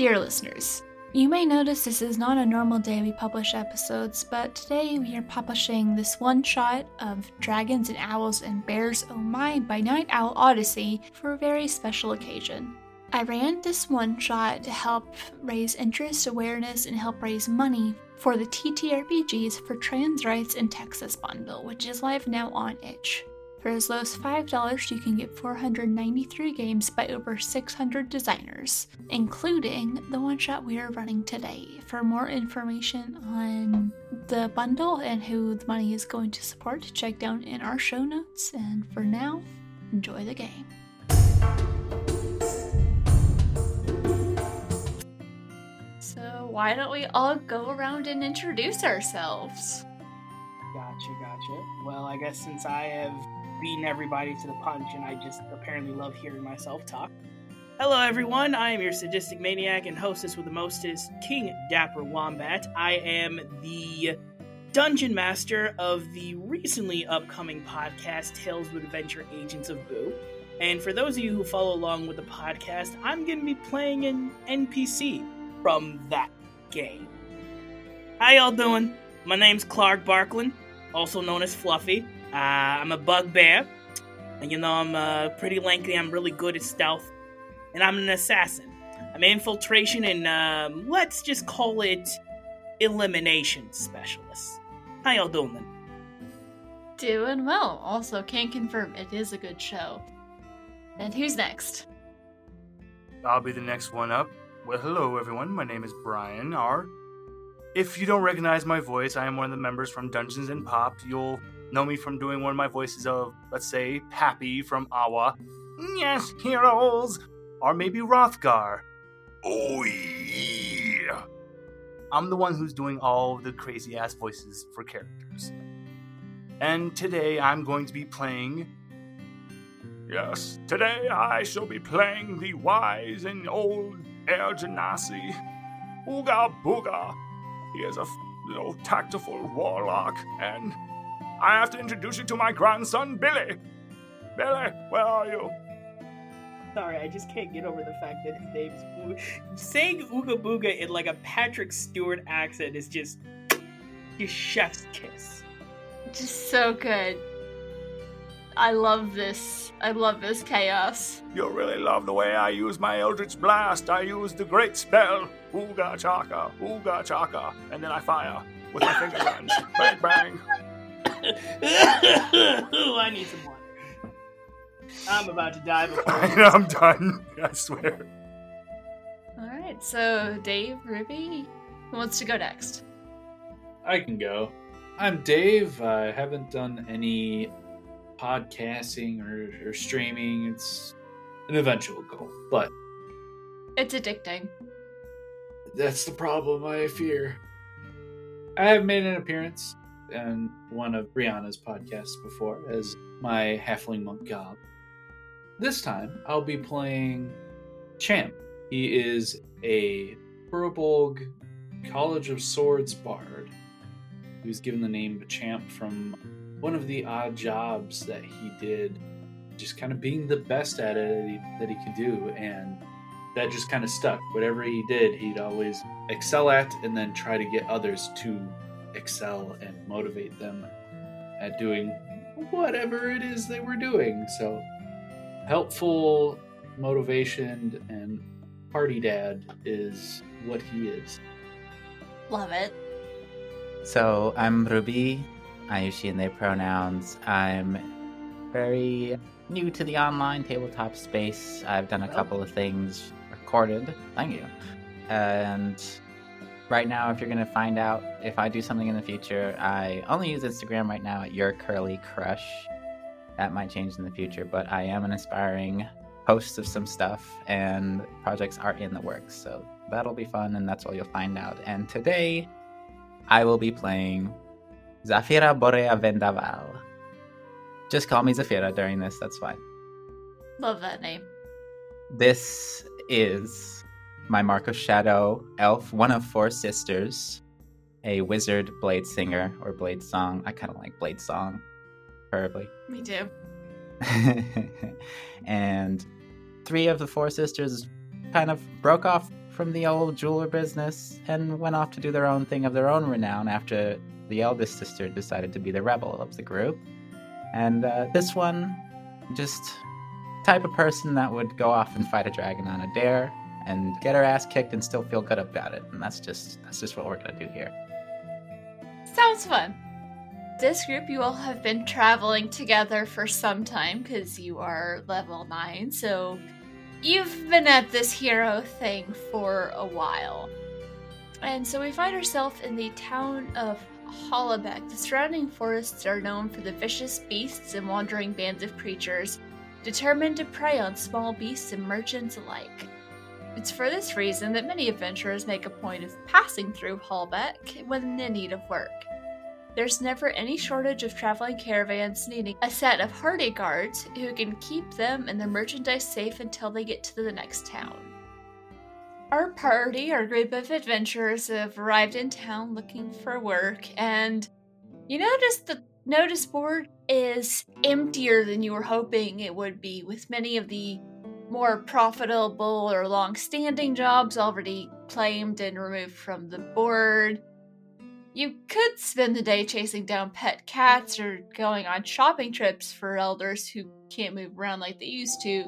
Dear listeners, you may notice this is not a normal day we publish episodes, but today we are publishing this one shot of Dragons and Owls and Bears Oh My by Night Owl Odyssey for a very special occasion. I ran this one shot to help raise interest, awareness, and help raise money for the TTRPGs for Trans Rights in Texas bundle, which is live now on itch. For as low as $5, you can get 493 games by over 600 designers, including the one shot we are running today. For more information on the bundle and who the money is going to support, check down in our show notes. And for now, enjoy the game. So, why don't we all go around and introduce ourselves? Gotcha, gotcha. Well, I guess since I have beaten everybody to the punch and I just apparently love hearing myself talk. Hello, everyone. I am your sadistic maniac and hostess with the mostest, King Dapper Wombat. I am the dungeon master of the recently upcoming podcast, Tales with Adventure Agents of Boo. And for those of you who follow along with the podcast, I'm going to be playing an NPC from that game. How y'all doing? My name's Clark Barkland, also known as Fluffy. Uh, I'm a bugbear. You know, I'm uh, pretty lengthy. I'm really good at stealth. And I'm an assassin. I'm an infiltration and, um, let's just call it elimination specialist. How y'all doing then? Doing well. Also, can confirm it is a good show. And who's next? I'll be the next one up. Well, hello everyone. My name is Brian R. If you don't recognize my voice, I am one of the members from Dungeons and Pop. You'll know me from doing one of my voices of, let's say, Pappy from Awa. Yes, heroes! Or maybe Rothgar. Oh, yeah! I'm the one who's doing all the crazy ass voices for characters. And today I'm going to be playing. Yes, today I shall be playing the wise and old Air Genasi. Ooga Booga. He is a know, tactful warlock, and I have to introduce you to my grandson, Billy. Billy, where are you? Sorry, I just can't get over the fact that his name's Boo. Saying Ooga Booga in like a Patrick Stewart accent is just your chef's kiss. Just so good. I love this. I love this chaos. You'll really love the way I use my Eldritch Blast. I use the great spell, Ooga Chaka, Ooga Chaka, and then I fire with my finger guns. bang, bang. Ooh, I need some water. I'm about to die before. I'm done. I swear. All right, so Dave, Ruby, who wants to go next? I can go. I'm Dave. I haven't done any podcasting or, or streaming. It's an eventual goal, but It's addicting. that's the problem I fear. I have made an appearance on one of Brianna's podcasts before as my halfling monk gob. This time, I'll be playing Champ. He is a Firbolg College of Swords bard. He was given the name Champ from one of the odd jobs that he did, just kind of being the best at it that he could do, and that just kind of stuck. Whatever he did, he'd always excel at, and then try to get others to excel and motivate them at doing whatever it is they were doing. So, helpful motivation and party dad is what he is. Love it. So I'm Ruby. I use she and they pronouns. I'm very new to the online tabletop space. I've done a couple of things recorded. Thank you. And right now, if you're going to find out if I do something in the future, I only use Instagram right now at your curly crush. That might change in the future, but I am an aspiring host of some stuff, and projects are in the works. So that'll be fun, and that's all you'll find out. And today, I will be playing Zafira Borea Vendaval. Just call me Zafira during this, that's fine. Love that name. This is my Mark of Shadow elf, one of four sisters, a wizard blade singer or blade song. I kind of like blade song, preferably. Me too. and three of the four sisters kind of broke off from the old jeweler business and went off to do their own thing of their own renown after the eldest sister decided to be the rebel of the group. And uh, this one, just type of person that would go off and fight a dragon on a dare and get our ass kicked and still feel good about it. And that's just that's just what we're gonna do here. Sounds fun. This group, you all have been traveling together for some time because you are level 9, so you've been at this hero thing for a while. And so we find ourselves in the town of Hollabeck. The surrounding forests are known for the vicious beasts and wandering bands of creatures determined to prey on small beasts and merchants alike. It's for this reason that many adventurers make a point of passing through Hollabeck when in need of work. There's never any shortage of traveling caravans needing a set of hardy guards who can keep them and their merchandise safe until they get to the next town. Our party, our group of adventurers, have arrived in town looking for work, and you notice the notice board is emptier than you were hoping it would be, with many of the more profitable or long standing jobs already claimed and removed from the board. You could spend the day chasing down pet cats or going on shopping trips for elders who can't move around like they used to.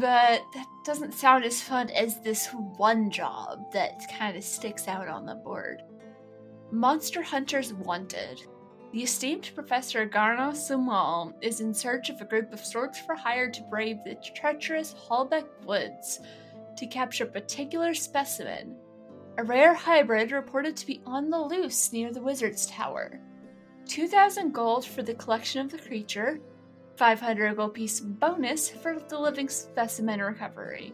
But that doesn't sound as fun as this one job that kind of sticks out on the board. Monster Hunters Wanted. The esteemed Professor Garno Sumal is in search of a group of swords for hire to brave the treacherous Hallbeck Woods to capture a particular specimen a rare hybrid reported to be on the loose near the Wizard's Tower. 2,000 gold for the collection of the creature, 500 gold piece bonus for the living specimen recovery.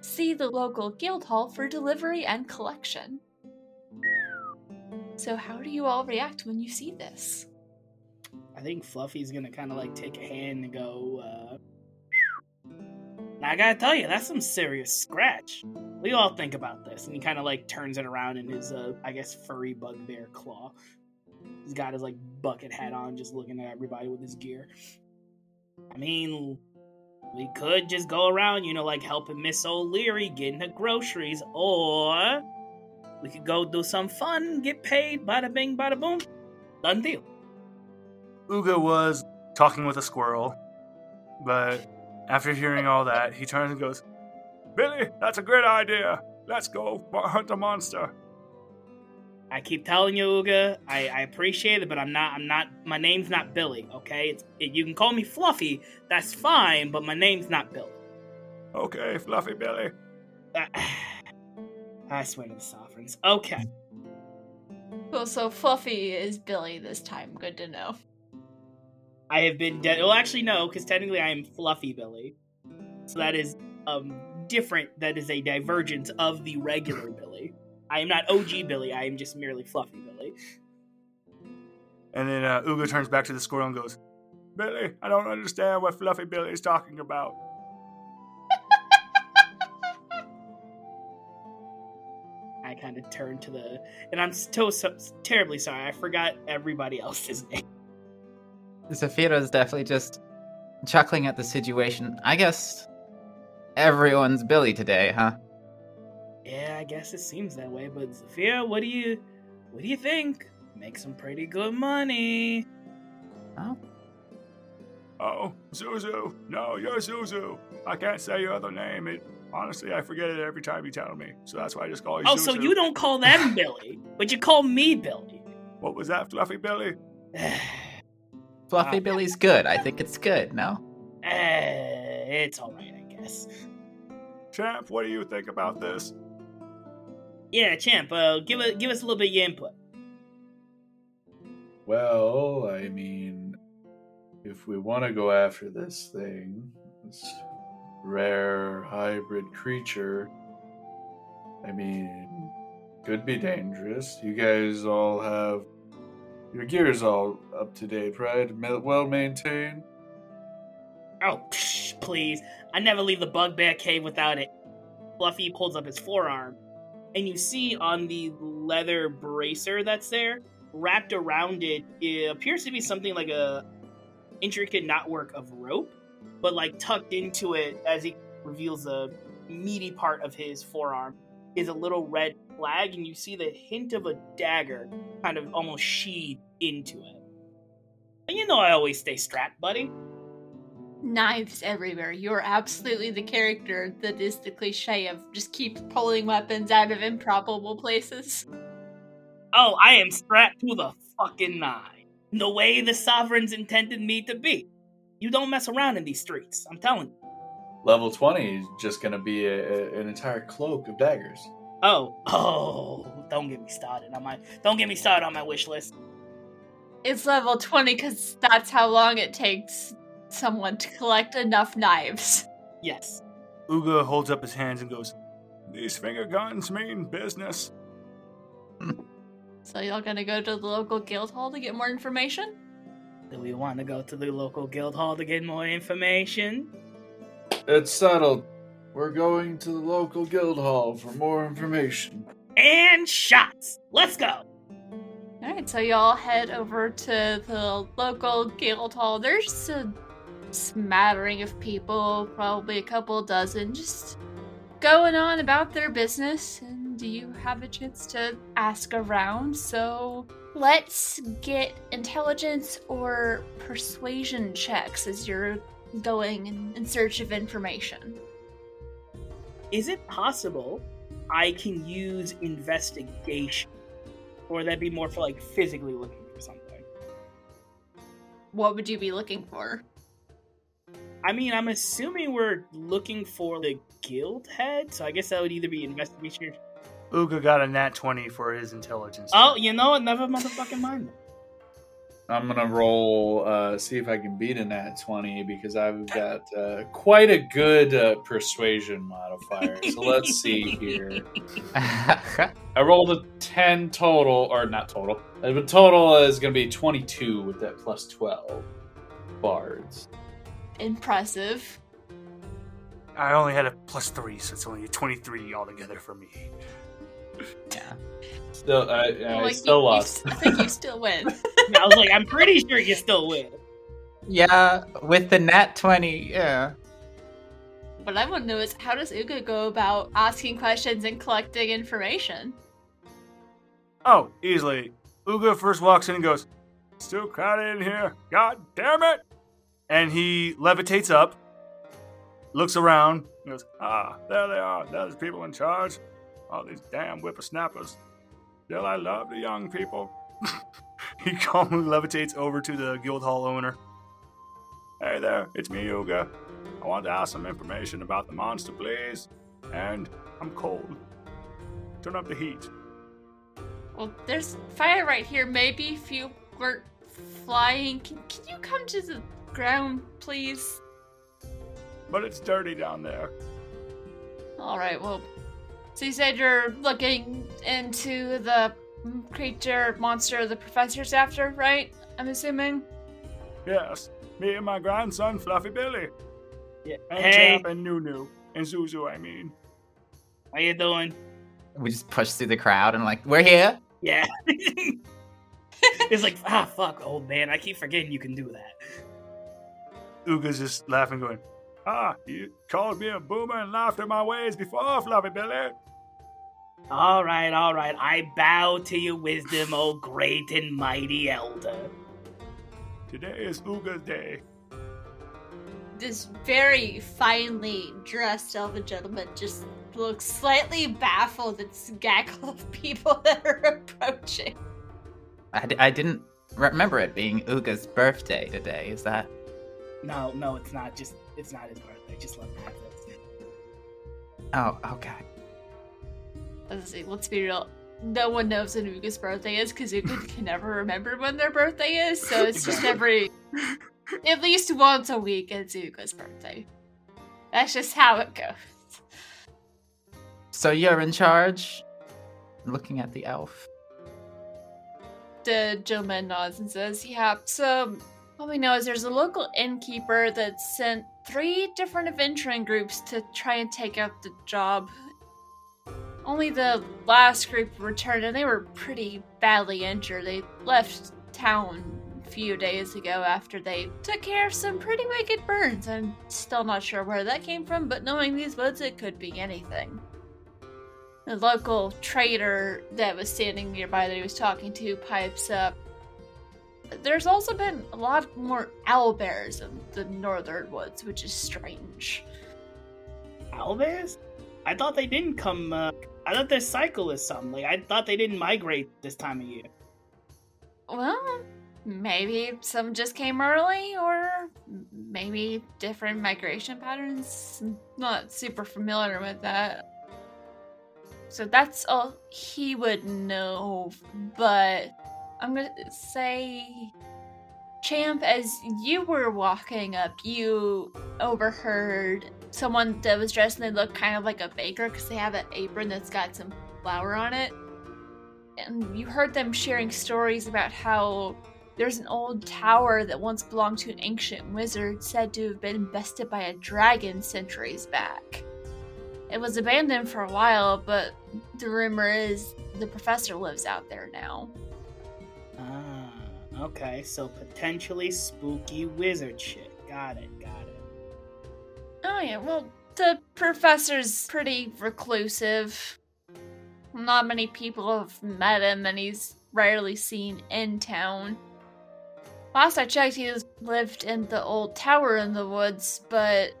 See the local guild hall for delivery and collection. So, how do you all react when you see this? I think Fluffy's gonna kind of like take a hand and go, uh, now I gotta tell you, that's some serious scratch. You all think about this? And he kind of like turns it around in his, uh, I guess, furry bugbear claw. He's got his like bucket hat on, just looking at everybody with his gear. I mean, we could just go around, you know, like helping Miss O'Leary getting her groceries, or we could go do some fun, get paid, bada bing, bada boom. Done deal. Uga was talking with a squirrel, but after hearing all that, he turns and goes, Billy, that's a great idea. Let's go hunt a monster. I keep telling you, Uga, I, I appreciate it, but I'm not. I'm not. My name's not Billy. Okay, it's, it, you can call me Fluffy. That's fine, but my name's not Billy. Okay, Fluffy Billy. Uh, I swear to the sovereigns. Okay. Well, so Fluffy is Billy this time. Good to know. I have been dead. Well, actually, no, because technically I am Fluffy Billy. So that is um different. That is a divergence of the regular Billy. I am not OG Billy. I am just merely Fluffy Billy. And then uh, Uga turns back to the squirrel and goes, Billy, I don't understand what Fluffy Billy is talking about. I kind of turn to the, and I'm so, so terribly sorry. I forgot everybody else's name. Zafira is definitely just chuckling at the situation. I guess everyone's Billy today, huh? Yeah, I guess it seems that way. But Zafira, what do you, what do you think? Make some pretty good money. Oh, Oh, Zuzu. No, you're Zuzu. I can't say your other name. It honestly, I forget it every time you tell me. So that's why I just call you Oh, Zuzu. so you don't call them Billy, but you call me Billy. What was that, Fluffy Billy? Fluffy Wow. Billy's good. I think it's good. No. Eh, it's all right, I guess. Champ, what do you think about this? Yeah, champ. Uh, give a, give us a little bit of your input. Well, I mean, if we want to go after this thing, this rare hybrid creature, I mean, could be dangerous. You guys all have your gear's all up to date, right? Well maintained. Oh, psh, please! I never leave the bugbear cave without it. Fluffy pulls up his forearm, and you see on the leather bracer that's there, wrapped around it, it appears to be something like a intricate knotwork of rope, but like tucked into it as he reveals a meaty part of his forearm. is a little red flag, and you see the hint of a dagger kind of almost sheathed into it. And you know I always stay strapped, buddy. Knives everywhere. You're absolutely the character that is the cliche of just keep pulling weapons out of improbable places. Oh, I am strapped to the fucking nine. The way the sovereigns intended me to be. You don't mess around in these streets, I'm telling you. Level 20 is just going to be a, a- an entire cloak of daggers. Oh, oh, don't get me started on my don't get me started on my wish list. It's level 20 because that's how long it takes someone to collect enough knives. Yes. Uga holds up his hands and goes, These finger guns mean business. So y'all gonna go to the local guild hall to get more information? Do we want to go to the local guild hall to get more information? It's settled. We're going to the local guild hall for more information. And shots. Let's go. Alright, so y'all head over to the local guild hall. There's a smattering of people, probably a couple dozen, just going on about their business. And you have a chance to ask around, so let's get intelligence or persuasion checks as you're going in, in search of information. Is it possible I can use investigation? Or would that be more for like physically looking for something? What would you be looking for? I mean, I'm assuming we're looking for the guild head, so I guess that would either be investigation. Uga got a nat 20 for his intelligence. Oh, you know what? Never motherfucking mind. I'm gonna roll, uh, see if I can beat a nat 20 because I've got uh, quite a good uh, persuasion modifier. So let's see here. I rolled a 10 total, or not total. Uh, The total is gonna be 22 with that plus 12 bards. Impressive. I only had a plus 3, so it's only a 23 altogether for me. Yeah. Still, I, I Like, still you- you lost. think you still win. I was like, I'm pretty sure you still win. Yeah, with the nat 20, yeah. What I want to know is how does Uga go about asking questions and collecting information? Oh, easily. Uga first walks in and goes, Still crowded in here. God damn it! And he levitates up, looks around, and goes, Ah, there they are. There's people in charge. All these damn whippersnappers. Still, I love the young people. he calmly levitates over to the guild hall owner. Hey there, it's me, Uga. I want to ask some information about the monster, please. And I'm cold. Turn up the heat. Well, there's fire right here. Maybe if you weren't flying, can, can you come to the ground, please? But it's dirty down there. All right. Well, so you said you're looking into the creature monster the professor's after, right? I'm assuming. Yes, me and my grandson, Fluffy Billy. Yeah. And Hey, Chap and Nunu. And Zuzu, I mean. how you doing? We just push through the crowd and like, we're here. Yeah. it's like, ah, fuck, old man. I keep forgetting you can do that. Uga's just laughing, going, Ah, you called me a boomer and laughed at my ways before, Fluffy Billy. All right, all right. I bow to your wisdom, O great and mighty elder. Today is Uga's day. This very finely dressed elven gentleman just looks slightly baffled at this gaggle of people that are approaching. I, d- I didn't remember it being Uga's birthday today. Is that? No, no, it's not. Just it's not his birthday. Just let him have this. Oh, okay. Let's be real. No one knows when Uga's birthday is because Uga can never remember when their birthday is, so it's just every at least once a week it's Uga's birthday. That's just how it goes. So you're in charge? Looking at the elf. The gentleman nods and says, Yeah, so what we know is there's a local innkeeper that sent three different adventuring groups to try and take out the job. Only the last group returned and they were pretty badly injured. They left town a few days ago after they took care of some pretty wicked burns. I'm still not sure where that came from, but knowing these woods, it could be anything. The local trader that was standing nearby that he was talking to pipes up. There's also been a lot more owl bears in the northern woods, which is strange. Owlbears? I thought they didn't come. Uh, I thought their cycle is something. Like I thought they didn't migrate this time of year. Well, maybe some just came early, or maybe different migration patterns. Not super familiar with that. So that's all he would know, but I'm gonna say, Champ, as you were walking up, you overheard someone that was dressed and they look kind of like a baker because they have an apron that's got some flour on it. And you heard them sharing stories about how there's an old tower that once belonged to an ancient wizard said to have been invested by a dragon centuries back. It was abandoned for a while, but the rumor is the professor lives out there now. Ah, okay. So potentially spooky wizard shit. Got it. Oh, yeah, well, the professor's pretty reclusive. Not many people have met him, and he's rarely seen in town. Last I checked, he lived in the old tower in the woods, but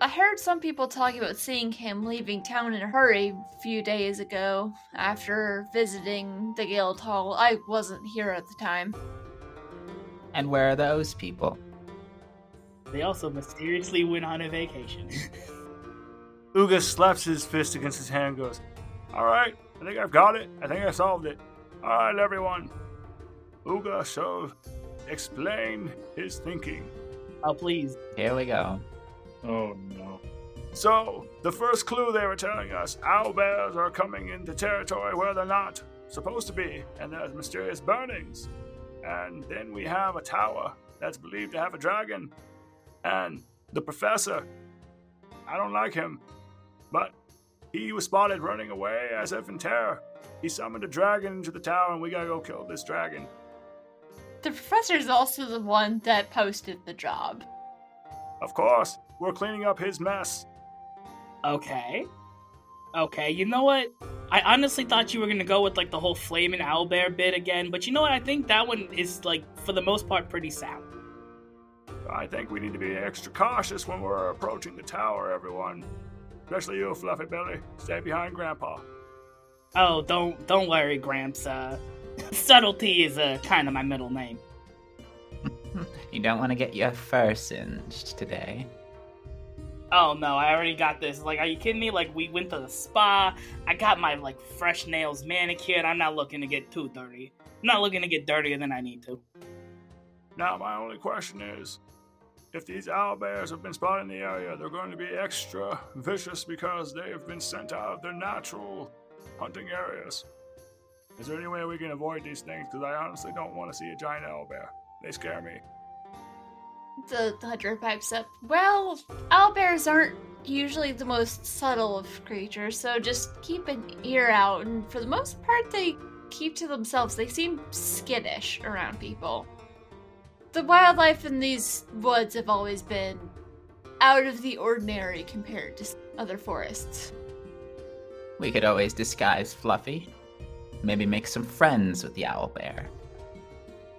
I heard some people talking about seeing him leaving town in a hurry a few days ago after visiting the guild hall. I wasn't here at the time. And where are those people? They also mysteriously went on a vacation. Uga slaps his fist against his hand and goes, All right, I think I've got it. I think I solved it. All right, everyone. Uga shall explain his thinking. oh, please. Here we go. Oh no. So, the first clue they were telling us owlbears are coming into territory where they're not supposed to be, and there's mysterious burnings. And then we have a tower that's believed to have a dragon. And the professor, I don't like him, but he was spotted running away as if in terror. He summoned a dragon into the tower, and we gotta go kill this dragon. The professor is also the one that posted the job. Of course, we're cleaning up his mess. Okay. Okay, you know what? I honestly thought you were gonna go with like the whole flaming owlbear bit again, but you know what? I think that one is like for the most part pretty sound. I think we need to be extra cautious when we're approaching the tower, everyone. Especially you, Fluffy Belly. Stay behind Grandpa. Oh, don't don't worry, Gramps. Uh, subtlety is uh, kind of my middle name. You don't want to get your fur singed today. Oh no, I already got this. Like, are you kidding me? Like, we went to the spa. I got my like fresh nails manicured. I'm not looking to get too dirty. I'm not looking to get dirtier than I need to. Now, my only question is if these owlbears have been spotted in the area, they're going to be extra vicious because they have been sent out of their natural hunting areas. Is there any way we can avoid these things? Because I honestly don't want to see a giant owlbear. They scare me. The hunter pipes up. Well, owlbears aren't usually the most subtle of creatures, so just keep an ear out. And for the most part, they keep to themselves. They seem skittish around people. The wildlife in these woods have always been out of the ordinary compared to other forests. We could always disguise Fluffy. Maybe make some friends with the owl bear.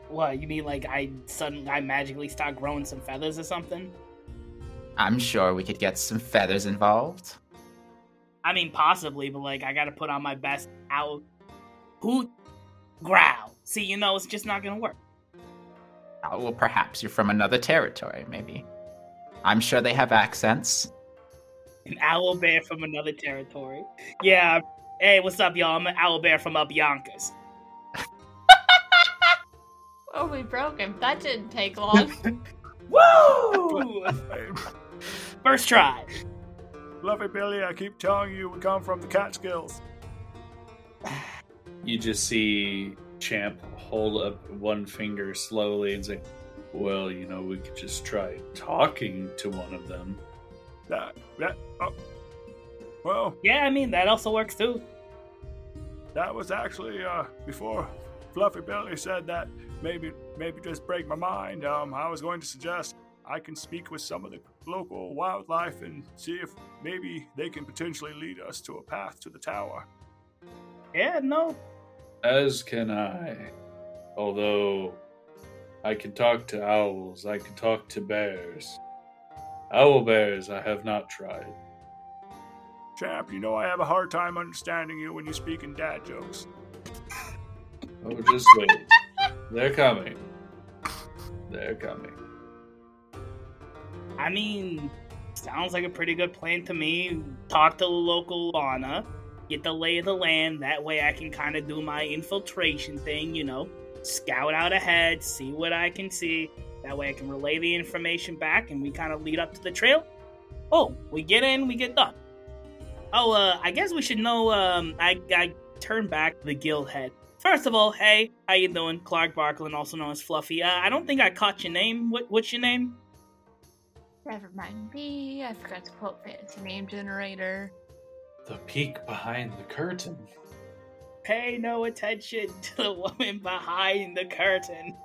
What you mean? Like I suddenly I magically start growing some feathers or something? I'm sure we could get some feathers involved. I mean, possibly, but like I gotta put on my best owl hoot growl. See, you know, it's just not gonna work. Oh, well, perhaps you're from another territory, maybe. I'm sure they have accents. An owl bear from another territory. Yeah. Hey, what's up, y'all? I'm an owl bear from up Yonkers. Oh, we broke him. That didn't take long. Woo! First try. Fluffy Billy, I keep telling you we come from the Catskills. You just see Champ hold up one finger slowly and say, Well, you know, we could just try talking to one of them. That, that, oh. Well, Yeah, I mean that also works too. that was actually uh, before Fluffy Billy said that maybe maybe just break my mind. Um, I was going to suggest I can speak with some of the local wildlife and see if maybe they can potentially lead us to a path to the tower. Yeah, no. As can I. Although I can talk to owls, I can talk to bears. Owl bears I have not tried. Champ, you know I have a hard time understanding you when you speak in dad jokes. Oh, just wait. They're coming. They're coming. I mean, sounds like a pretty good plan to me. Talk to the local fauna, get the lay of the land. That way I can kind of do my infiltration thing, you know, scout out ahead, see what I can see. That way I can relay the information back and we kind of lead up to the trail. Oh, we get in, we get done. Oh, uh, I guess we should know, um, I, I turn back the guild head. First of all, hey, how you doing? Clark Barklin, also known as Fluffy. Uh, I don't think I caught your name. What, what's your name? Never mind me. I forgot to quote fancy name generator. The peek behind the curtain. Pay no attention to the woman behind the curtain.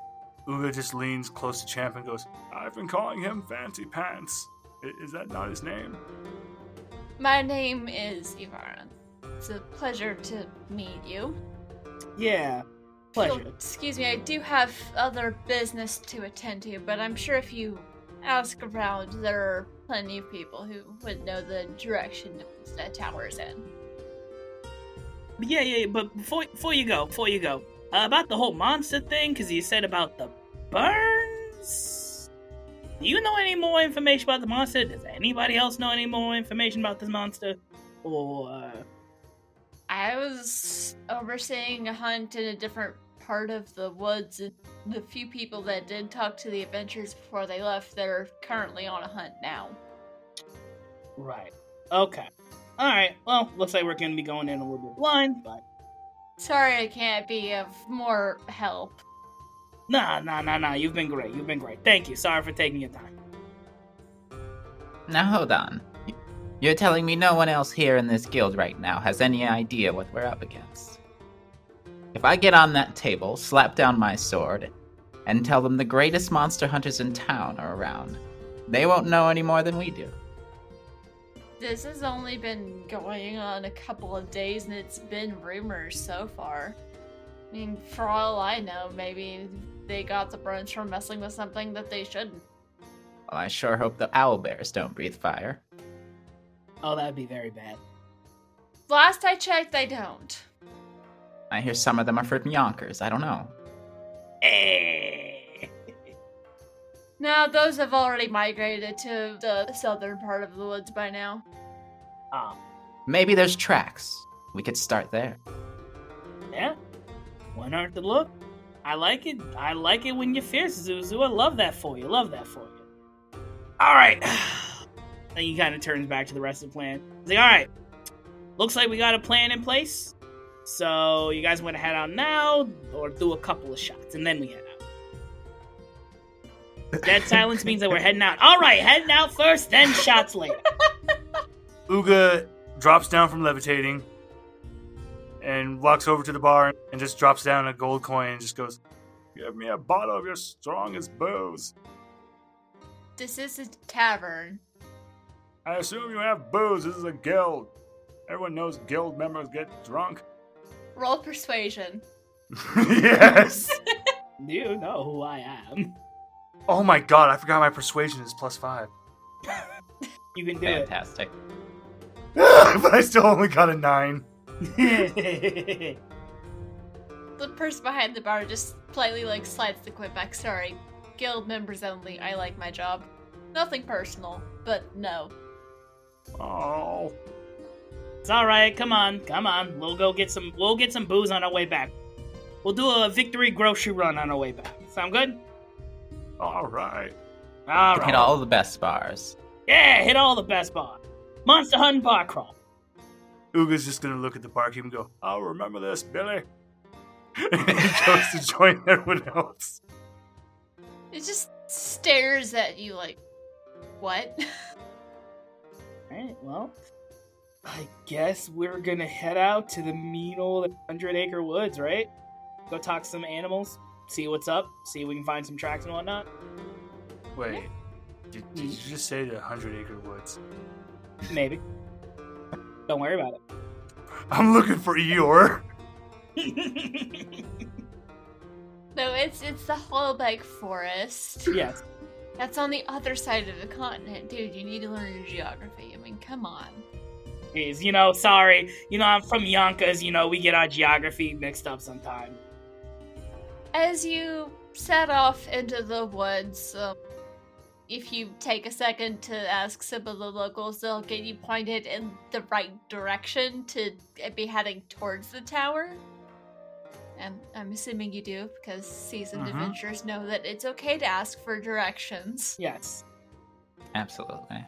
Uga just leans close to Champ and goes, I've been calling him Fancy Pants. I- Is that not his name? My name is Ivara. It's a pleasure to meet you. Yeah, pleasure. You'll excuse me, I do have other business to attend to, but I'm sure if you ask around, there are plenty of people who would know the direction the tower's in. Yeah, yeah, but before before you go, before you go, uh, about the whole monster thing, because you said about the burns. Do you know any more information about the monster? Does anybody else know any more information about this monster? Or uh, I was overseeing a hunt in a different part of the woods, and the few people that did talk to the adventurers before they left, that are currently on a hunt now. right? Okay. All right. Well, looks like we're gonna be going in a little bit blind, but Sorry I can't be of more help. nah, nah, nah, nah. You've been great. You've been great. Thank you. Sorry for taking your time. Now hold on. You're telling me no one else here in this guild right now has any idea what we're up against. If I get on that table, slap down my sword, and tell them the greatest monster hunters in town are around, they won't know any more than we do. This has only been going on a couple of days and it's been rumors so far. I mean, for all I know, maybe they got the brunt from messing with something that they shouldn't. Well, I sure hope the owl bears don't breathe fire. Oh, that'd be very bad. Last I checked, they don't. I hear some of them are from Yonkers. I don't know. Eh. No, those have already migrated to the southern part of the woods by now. Ah, Maybe there's tracks. We could start there. yeah. One hurt to look. I like it. I like it when you're fierce, Zuzu. I love that for you. Love that for you. All right. Then he kind of turns back to the rest of the plan. He's like, all right. Looks like we got a plan in place. So you guys want to head out now, or do a couple of shots, and then we head out. Dead silence means that we're heading out. All right, heading out first, then shots later. Uga drops down from levitating and walks over to the bar and just drops down a gold coin and just goes, Give me a bottle of your strongest booze. This is a tavern. I assume you have booze. This is a guild. Everyone knows guild members get drunk. Roll persuasion. yes. You know who I am. Oh my god, I forgot my persuasion is plus five. You can do it. Fantastic. but I still only got a nine. The person behind the bar just politely like slides the quip back. Sorry, guild members only. I like my job. Nothing personal, but no. Oh. It's all right. Come on, come on. We'll go get some. We'll get some booze on our way back. We'll do a victory grocery run on our way back. Sound good? All right. All Hit all the best bars. Yeah, hit all the best bars. Monster Hunt Bar Crawl. Uga's just gonna look at the barkeep and go, I'll remember this, Billy. and he goes to join everyone else. It just stares at you like, what? Alright, well, I guess we're gonna head out to the mean old Hundred Acre Woods, right? Go talk to some animals, see what's up, see if we can find some tracks and whatnot. Wait, did, did you mm-hmm. just say the Hundred Acre Woods? Maybe. Don't worry about it. I'm looking for Eeyore. No, it's it's the Hollowback Forest. yes. That's on the other side of the continent, dude. You need to learn your geography. I mean, come on. Is you know, sorry. You know, I'm from Yonkers. You know, we get our geography mixed up sometimes. As you set off into the woods, um, if you take a second to ask some of the locals, they'll get you pointed in the right direction to be heading towards the tower. And I'm assuming you do, because seasoned Mhm. adventurers know that it's okay to ask for directions. Yes. Absolutely.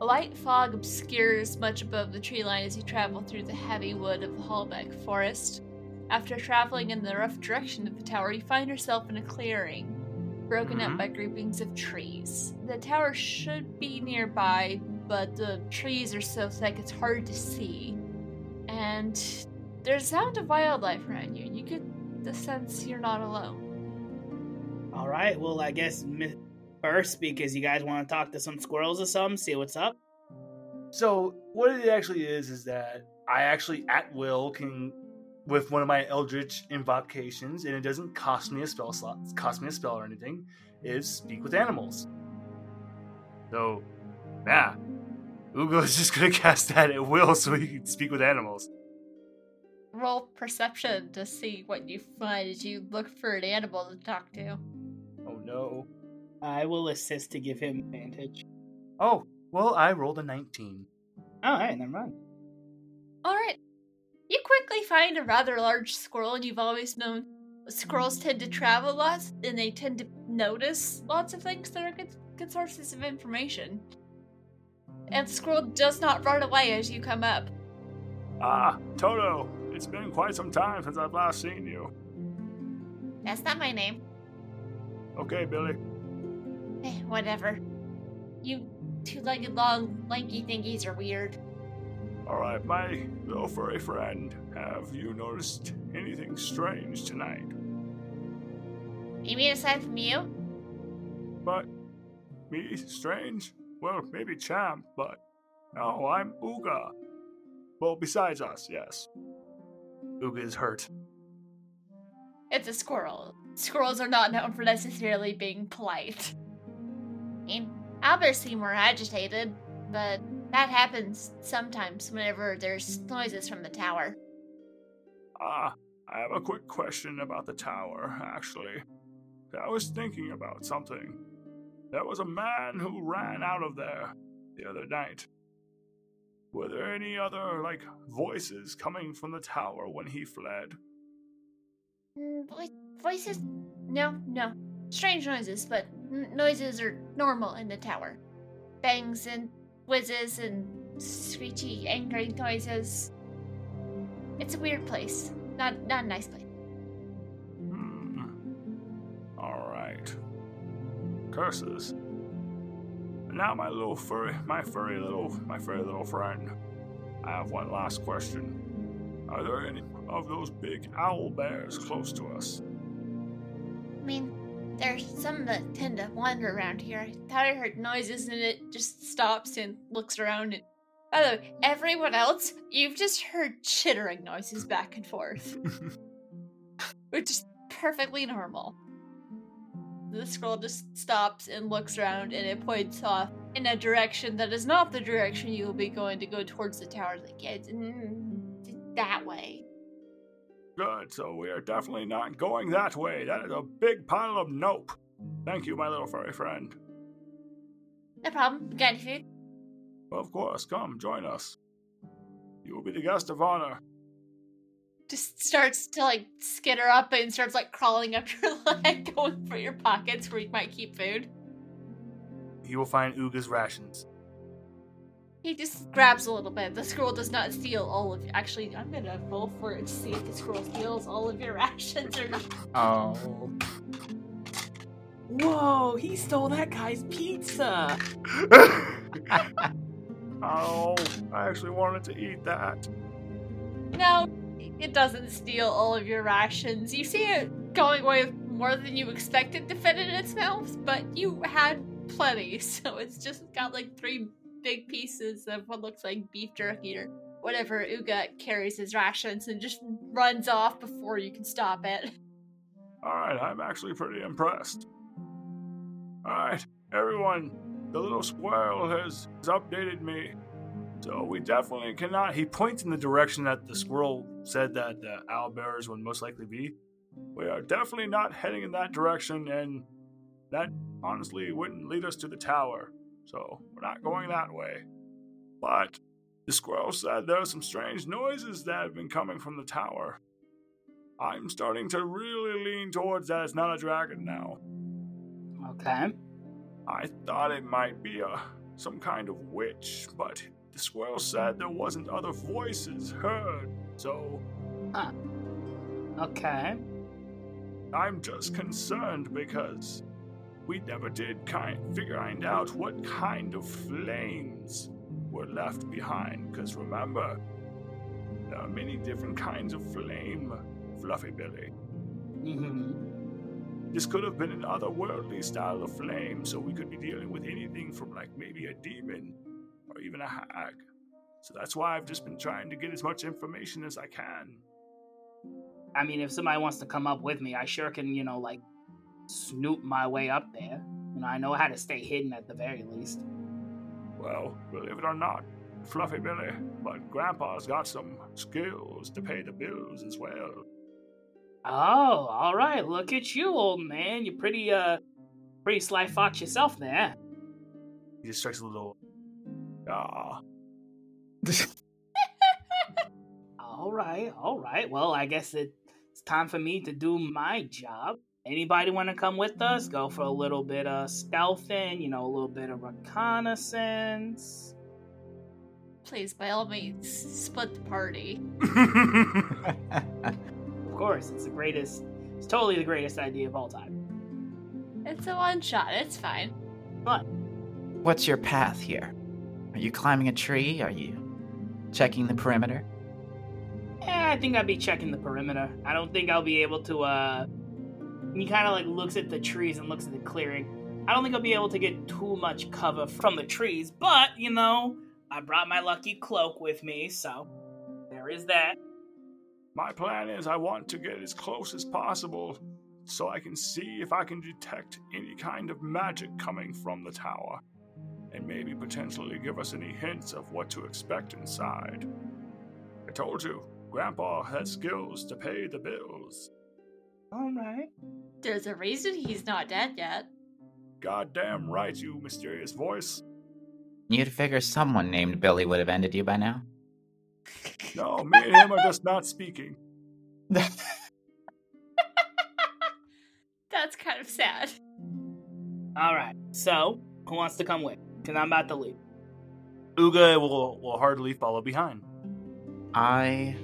A light fog obscures much above the tree line as you travel through the heavy wood of the Hallbeck forest. After traveling in the rough direction of the tower, you find yourself in a clearing, broken up Mhm. by groupings of trees. The tower should be nearby, but the trees are so thick it's hard to see. And there's a sound of wildlife around you. You get the sense you're not alone. All right. Well, I guess first, because you guys want to talk to some squirrels or something, see what's up. So what it actually is is that I actually at will can with one of my Eldritch invocations, and it doesn't cost me a spell slot, cost me a spell or anything, is speak with animals. So, yeah, Uga is just gonna cast that at will so he can speak with animals. Roll perception to see what you find as you look for an animal to talk to. Oh no. I will assist to give him advantage. Oh well, I rolled a nineteen. All right, never mind. All right. You quickly find a rather large squirrel, and you've always known squirrels tend to travel lots, and they tend to notice lots of things that are good, good sources of information. And the squirrel does not run away as you come up. Ah, Toto, it's been quite some time since I've last seen you. That's not my name. Okay, Billy. Eh, whatever. You two-legged, long, lanky thingies are weird. All right, my little furry friend, have you noticed anything strange tonight? You mean aside from you? But me strange? Well, maybe Champ, but no, I'm Uga. Well, besides us, yes. Uga is hurt. It's a squirrel. Squirrels are not known for necessarily being polite. Mean, owlbears seem more agitated, but that happens sometimes whenever there's noises from the tower. Ah, I have a quick question about the tower, actually. I was thinking about something. There was a man who ran out of there the other night. Were there any other, like, voices coming from the tower when he fled? Mm, voices? No, no. Strange noises, but noises are normal in the tower. Bangs and whizzes and screechy, angry noises. It's a weird place. Not, not a nice place. Hmm. Alright. Curses. Now my little furry my furry little my furry little friend. I have one last question. Are there any of those big owl bears close to us? I mean, there's some that tend to wander around here. I thought I heard noises and it just stops and looks around. And by the way, everyone else, you've just heard chittering noises back and forth, which is perfectly normal. The scroll just stops and looks around and it points off in a direction that is not the direction you will be going to go towards the tower. Like, yeah, it's mm, that way. Good, so we are definitely not going that way. That is a big pile of nope. Thank you, my little furry friend. No problem. Got any food? Well, of course, come, join us. You will be the guest of honor. just starts to like skitter up and starts like crawling up your leg, going for your pockets where you might keep food. You will find Uga's rations. He just grabs a little bit. The scroll does not steal all of. Actually, I'm gonna roll for it to see if the scroll steals all of your rations or not. Oh. Whoa, he stole that guy's pizza. oh, I actually wanted to eat that. No, it doesn't steal all of your rations. You see it going away with more than you expected to fit in its mouth, but you had plenty, so it's just got like three big pieces of what looks like beef jerky or whatever Uga carries his rations and just runs off before you can stop it. Alright, I'm actually pretty impressed. Alright, everyone, the little squirrel has, has updated me. So we definitely cannot. He points in the direction that the squirrel said that the owl bearers would most likely be. We are definitely not heading in that direction, and that honestly wouldn't lead us to the tower. So we're not going that way. But the squirrel said there are some strange noises that have been coming from the tower. I'm starting to really lean towards that it's not a dragon now. Okay. I thought it might be a some kind of witch, but the squirrel said there wasn't other voices heard. So ah. Okay. I'm just concerned because we never did kind figure out what kind of flames were left behind. Because remember, there are many different kinds of flame, Fluffy Billy. Mm-hmm. This could have been an otherworldly style of flame, so we could be dealing with anything from like maybe a demon or even a hag. So that's why I've just been trying to get as much information as I can. I mean, if somebody wants to come up with me, I sure can, you know, like snoop my way up there. You know, I know how to stay hidden at the very least. Well, believe it or not, Fluffy Billy, but Grandpa's got some skills to pay the bills as well. Oh, all right. Look at you, old man. You're pretty, uh, pretty sly fox yourself there. He just strikes a little. Ah, All right, all right. Well, I guess it's time for me to do my job. Anybody want to come with us? Go for a little bit of stealthing, you know, a little bit of reconnaissance. Please, by all means, split the party. Of course, it's the greatest. It's totally the greatest idea of all time. It's a one shot, it's fine. But what's your path here? Are you climbing a tree? Are you checking the perimeter? Yeah, I think I'd be checking the perimeter. I don't think I'll be able to. uh He kind of like looks at the trees and looks at the clearing. I don't think I'll be able to get too much cover from the trees, but you know, I brought my lucky cloak with me, so there is that. My plan is I want to get as close as possible so I can see if I can detect any kind of magic coming from the tower and maybe potentially give us any hints of what to expect inside. I told you, Grandpa has skills to pay the bills. All right. There's a reason he's not dead yet. Goddamn right, you mysterious voice. You'd figure someone named Billy would have ended you by now. No, me and him are just not speaking. That's kind of sad. All right. So, who wants to come with? Because I'm about to leave. Uga will, will hardly follow behind. I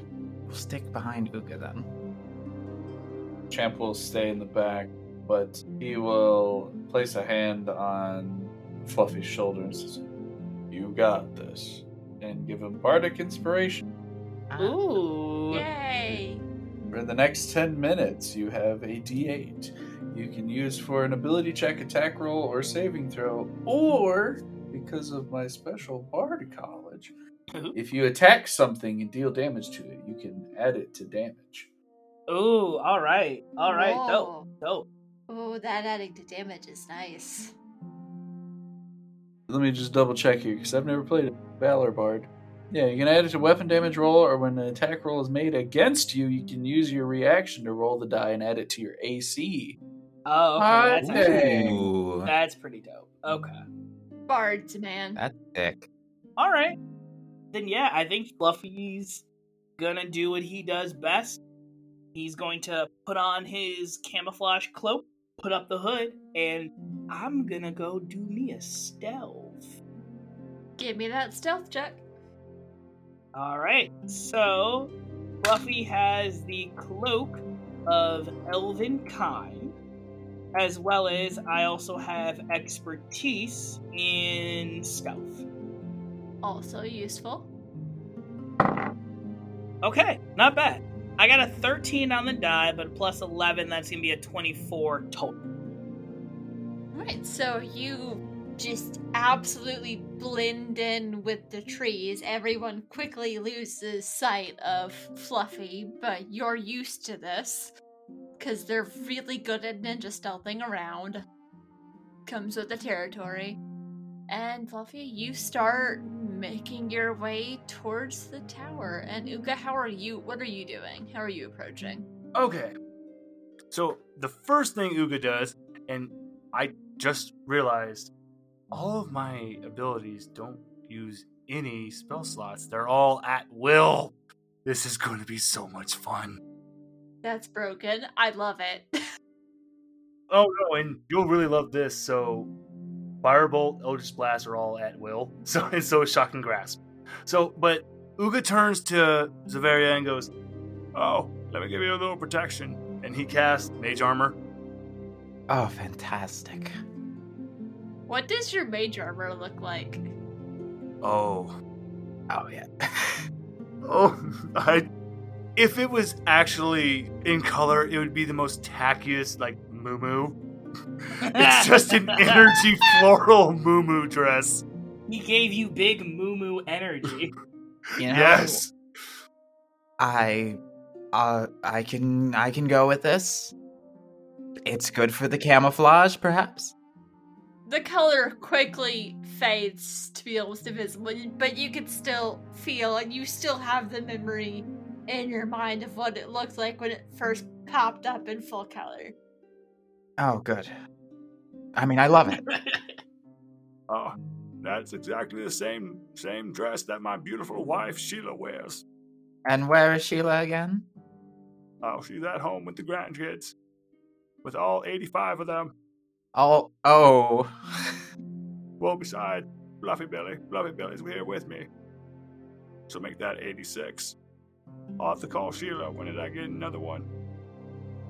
will stick behind Uga then. Champ will stay in the back, but he will place a hand on Fluffy's shoulder and says, You got this. And give him bardic inspiration. Ah, Ooh. Yay! For the next 10 minutes, you have a d8 you can use for an ability check, attack roll, or saving throw, or because of my special bard college, if you attack something and deal damage to it, you can add it to damage. Ooh. All right. All right. Whoa. Dope. Dope. Oh, that adding to damage is nice. Let me just double check here because I've never played a Valor Bard. Yeah, you can add it to weapon damage roll, or when an attack roll is made against you, you can use your reaction to roll the die and add it to your AC. Oh, okay. That's, actually, that's pretty dope. Okay. Bards, man. that's sick. All right. Then yeah, I think Fluffy's gonna do what he does best. He's going to put on his camouflage cloak, put up the hood, and I'm gonna go do me a stealth. Give me that stealth check. All right. So Fluffy has the cloak of Elvenkind, as well as I also have expertise in stealth. Also useful. Okay, not bad. I got a 13 on the die, but plus 11, that's gonna be a 24 total. Right, so you just absolutely blend in with the trees. Everyone quickly loses sight of Fluffy, but you're used to this because they're really good at ninja stealthing around. Comes with the territory. And Fluffy, you start making your way towards the tower. And Uga, how are you? What are you doing? How are you approaching? Okay. So the first thing Uga does, and I just realized all of my abilities don't use any spell slots. They're all at will. This is going to be so much fun. That's broken. I love it. Oh no, and you'll really love this. So, Firebolt, Eldritch Blast are all at will. So and so is Shocking Grasp. So, but Uga turns to Zavaria and goes, "Oh, let me give you a little protection." And he casts Mage Armor. Oh, fantastic. what does your mage armor look like? Oh, Oh, yeah. oh, I. If it was actually in color, it would be the most tackiest, like muumuu It's just an energy floral moo dress. He gave you big muumuu energy. You know, Yes. I uh I can I can go with this. It's good for the camouflage, perhaps. The color quickly fades to be almost invisible, but you can still feel and you still have the memory in your mind of what it looked like when it first popped up in full color. Oh, good. I mean, I love it. Oh, that's exactly the same same dress that my beautiful wife Sheila wears. And where is Sheila again? Oh, she's at home with the grandkids, with all eighty-five of them. Oh, oh. Well, beside Fluffy Billy, Fluffy Billy's here with me. So make that eighty-six. I'll have to call Sheila when did I get another one.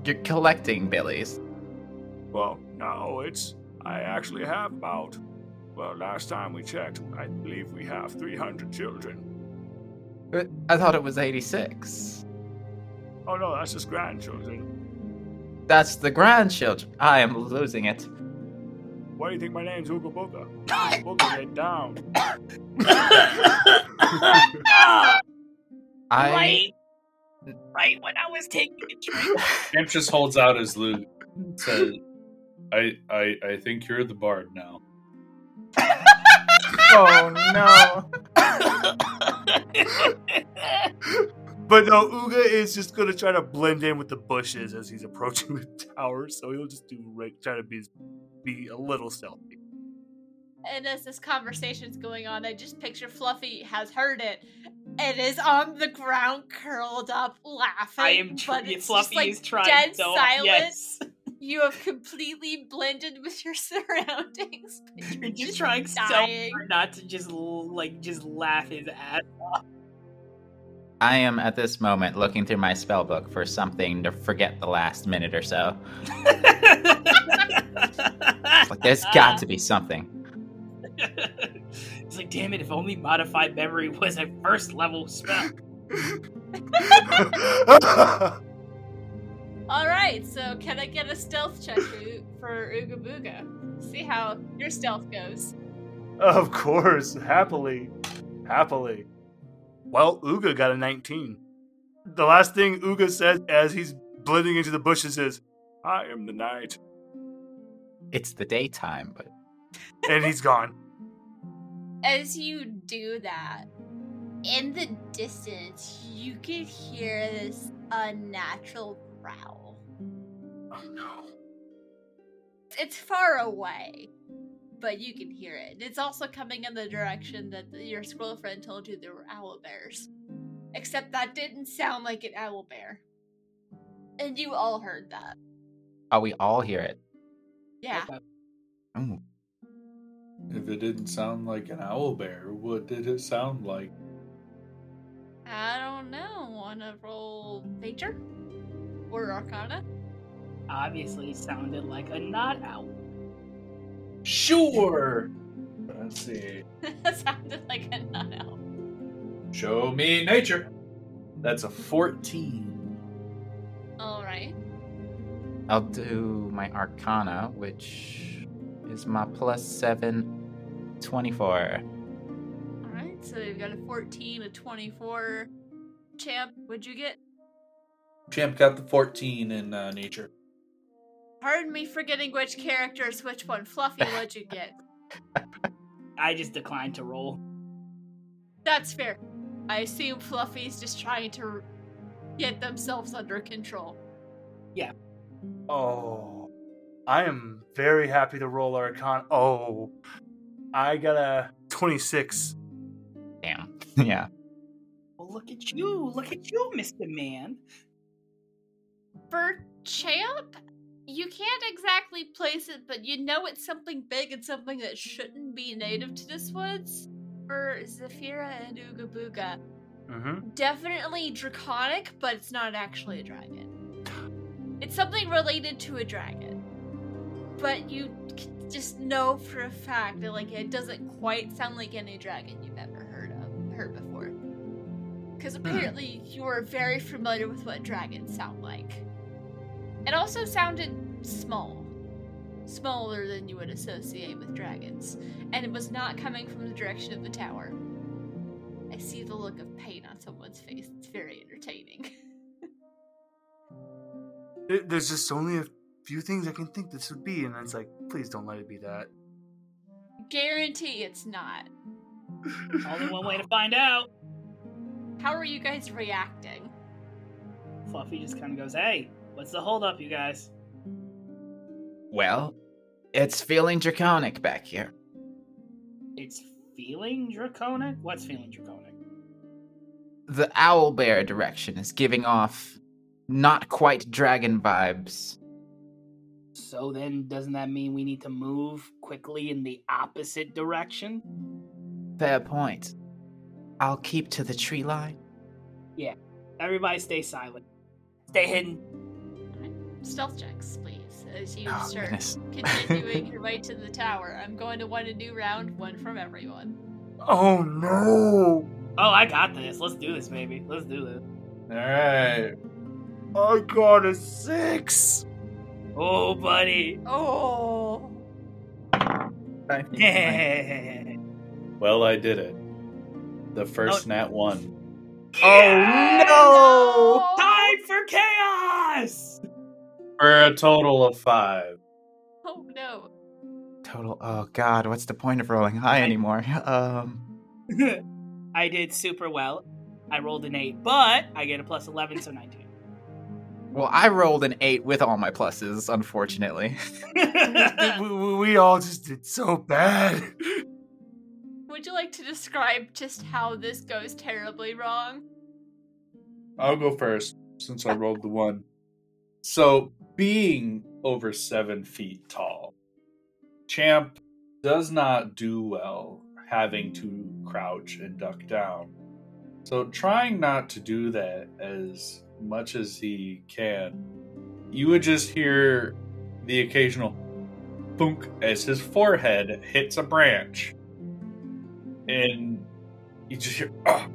You're collecting Billies. Well, no, it's I actually have about. Well, last time we checked, I believe we have three hundred children. But I thought it was 86. Oh no, that's just grandchildren. That's the grandchildren. I am losing it. Why do you think my name's Ooga Booga? Ooga Booga, get down. I right, right when I was taking a drink. Camp just holds out his lute. and says, I, I, I think you're the bard now. Oh no. But no, Uga is just gonna try to blend in with the bushes as he's approaching the tower. So he'll just do right, try to be be a little stealthy. And as this conversation's going on, I just picture Fluffy has heard it and is on the ground curled up laughing. I am tr- but it's Fluffy just, like, is trying dead so silent. yes. You have completely blended with your surroundings. but You're just trying so hard not to just like just laugh his ass off. I am at this moment looking through my spell book for something to forget the last minute or so. Like, there's got to be something. it's like, damn it! If only modified memory was a first level spell. All right, so can I get a stealth check for- for Ooga Booga? See how your stealth goes. of course, happily, happily. Well, Uga got a 19. The last thing Uga says as he's blending into the bushes is, "I am the night," It's the daytime, but and he's gone. As you do that, in the distance, you could hear this unnatural growl. Oh no. It's far away, but you can hear it. It's also coming in the direction that your squirrel friend told you there were owl bears. Except that didn't sound like an owl bear. And you all heard that. oh, we all hear it. Yeah. Ooh. If it didn't sound like an owl bear, what did it sound like? I don't know. Wanna roll nature? Or arcana? Obviously, sounded like a not owl. Sure. Let's see. that sounded like a not owl. Show me nature. That's a 14. Alright. I'll do my Arcana, which is my plus seven 24. Alright, so we've got a 14, a 24. Champ, what'd you get? Champ got the 14 in uh, nature. Pardon me for getting which characters, which one. Fluffy, what'd you get? I just declined to roll. That's fair. I assume Fluffy's just trying to get themselves under control. Yeah. Oh, I am very happy to roll our con. Oh, I got a 26. Damn. yeah. Well, look at you. Look at you, Mr. Man. For Champ, you can't exactly place it, but you know it's something big and something that shouldn't be native to this woods. For Zafira and Ooga Booga, Mm-hmm. definitely draconic, but it's not actually a dragon. It's something related to a dragon. But you just know for a fact that like it doesn't quite sound like any dragon you've ever heard of heard before. Because apparently you are very familiar with what dragons sound like. It also sounded small. Smaller than you would associate with dragons. And it was not coming from the direction of the tower. I see the look of pain on someone's face. It's very entertaining. There- There's just only a few things I can think this would be, and it's like, please don't let it be that. Guarantee it's not. Only one way to find out. How are you guys reacting? Fluffy just kind of goes, "Hey, what's the holdup, you guys?" Well, it's feeling draconic back here. It's feeling draconic. What's feeling draconic? The owl bear direction is giving off not quite dragon vibes. So then, doesn't that mean we need to move quickly in the opposite direction? Fair point. I'll keep to the tree line. Yeah. Everybody, stay silent. Stay hidden. Stealth checks, please, as you Oh, start goodness. continuing your way to the tower. I'm going to want a new round, one from everyone. Oh no! Oh, I got this. Let's do this, baby. Let's do this. All right. I got a six. Oh, buddy. Oh, Yeah. Well, I did it. The first Oh. nat one. Oh no! Time for chaos! For a total of five. Oh no! Total. Oh God, what's the point of rolling high I- anymore? Um. I did super well. I rolled an 8, but I get a plus 11, so 19. Well, I rolled an eight with all my pluses, unfortunately. we, we- we all just did so bad. Would you like to describe just how this goes terribly wrong? I'll go first since I rolled the one. So, being over seven feet tall, Champ does not do well having to crouch and duck down. So, trying not to do that as much as he can, you would just hear the occasional thunk as his forehead hits a branch. And you just hear, ah,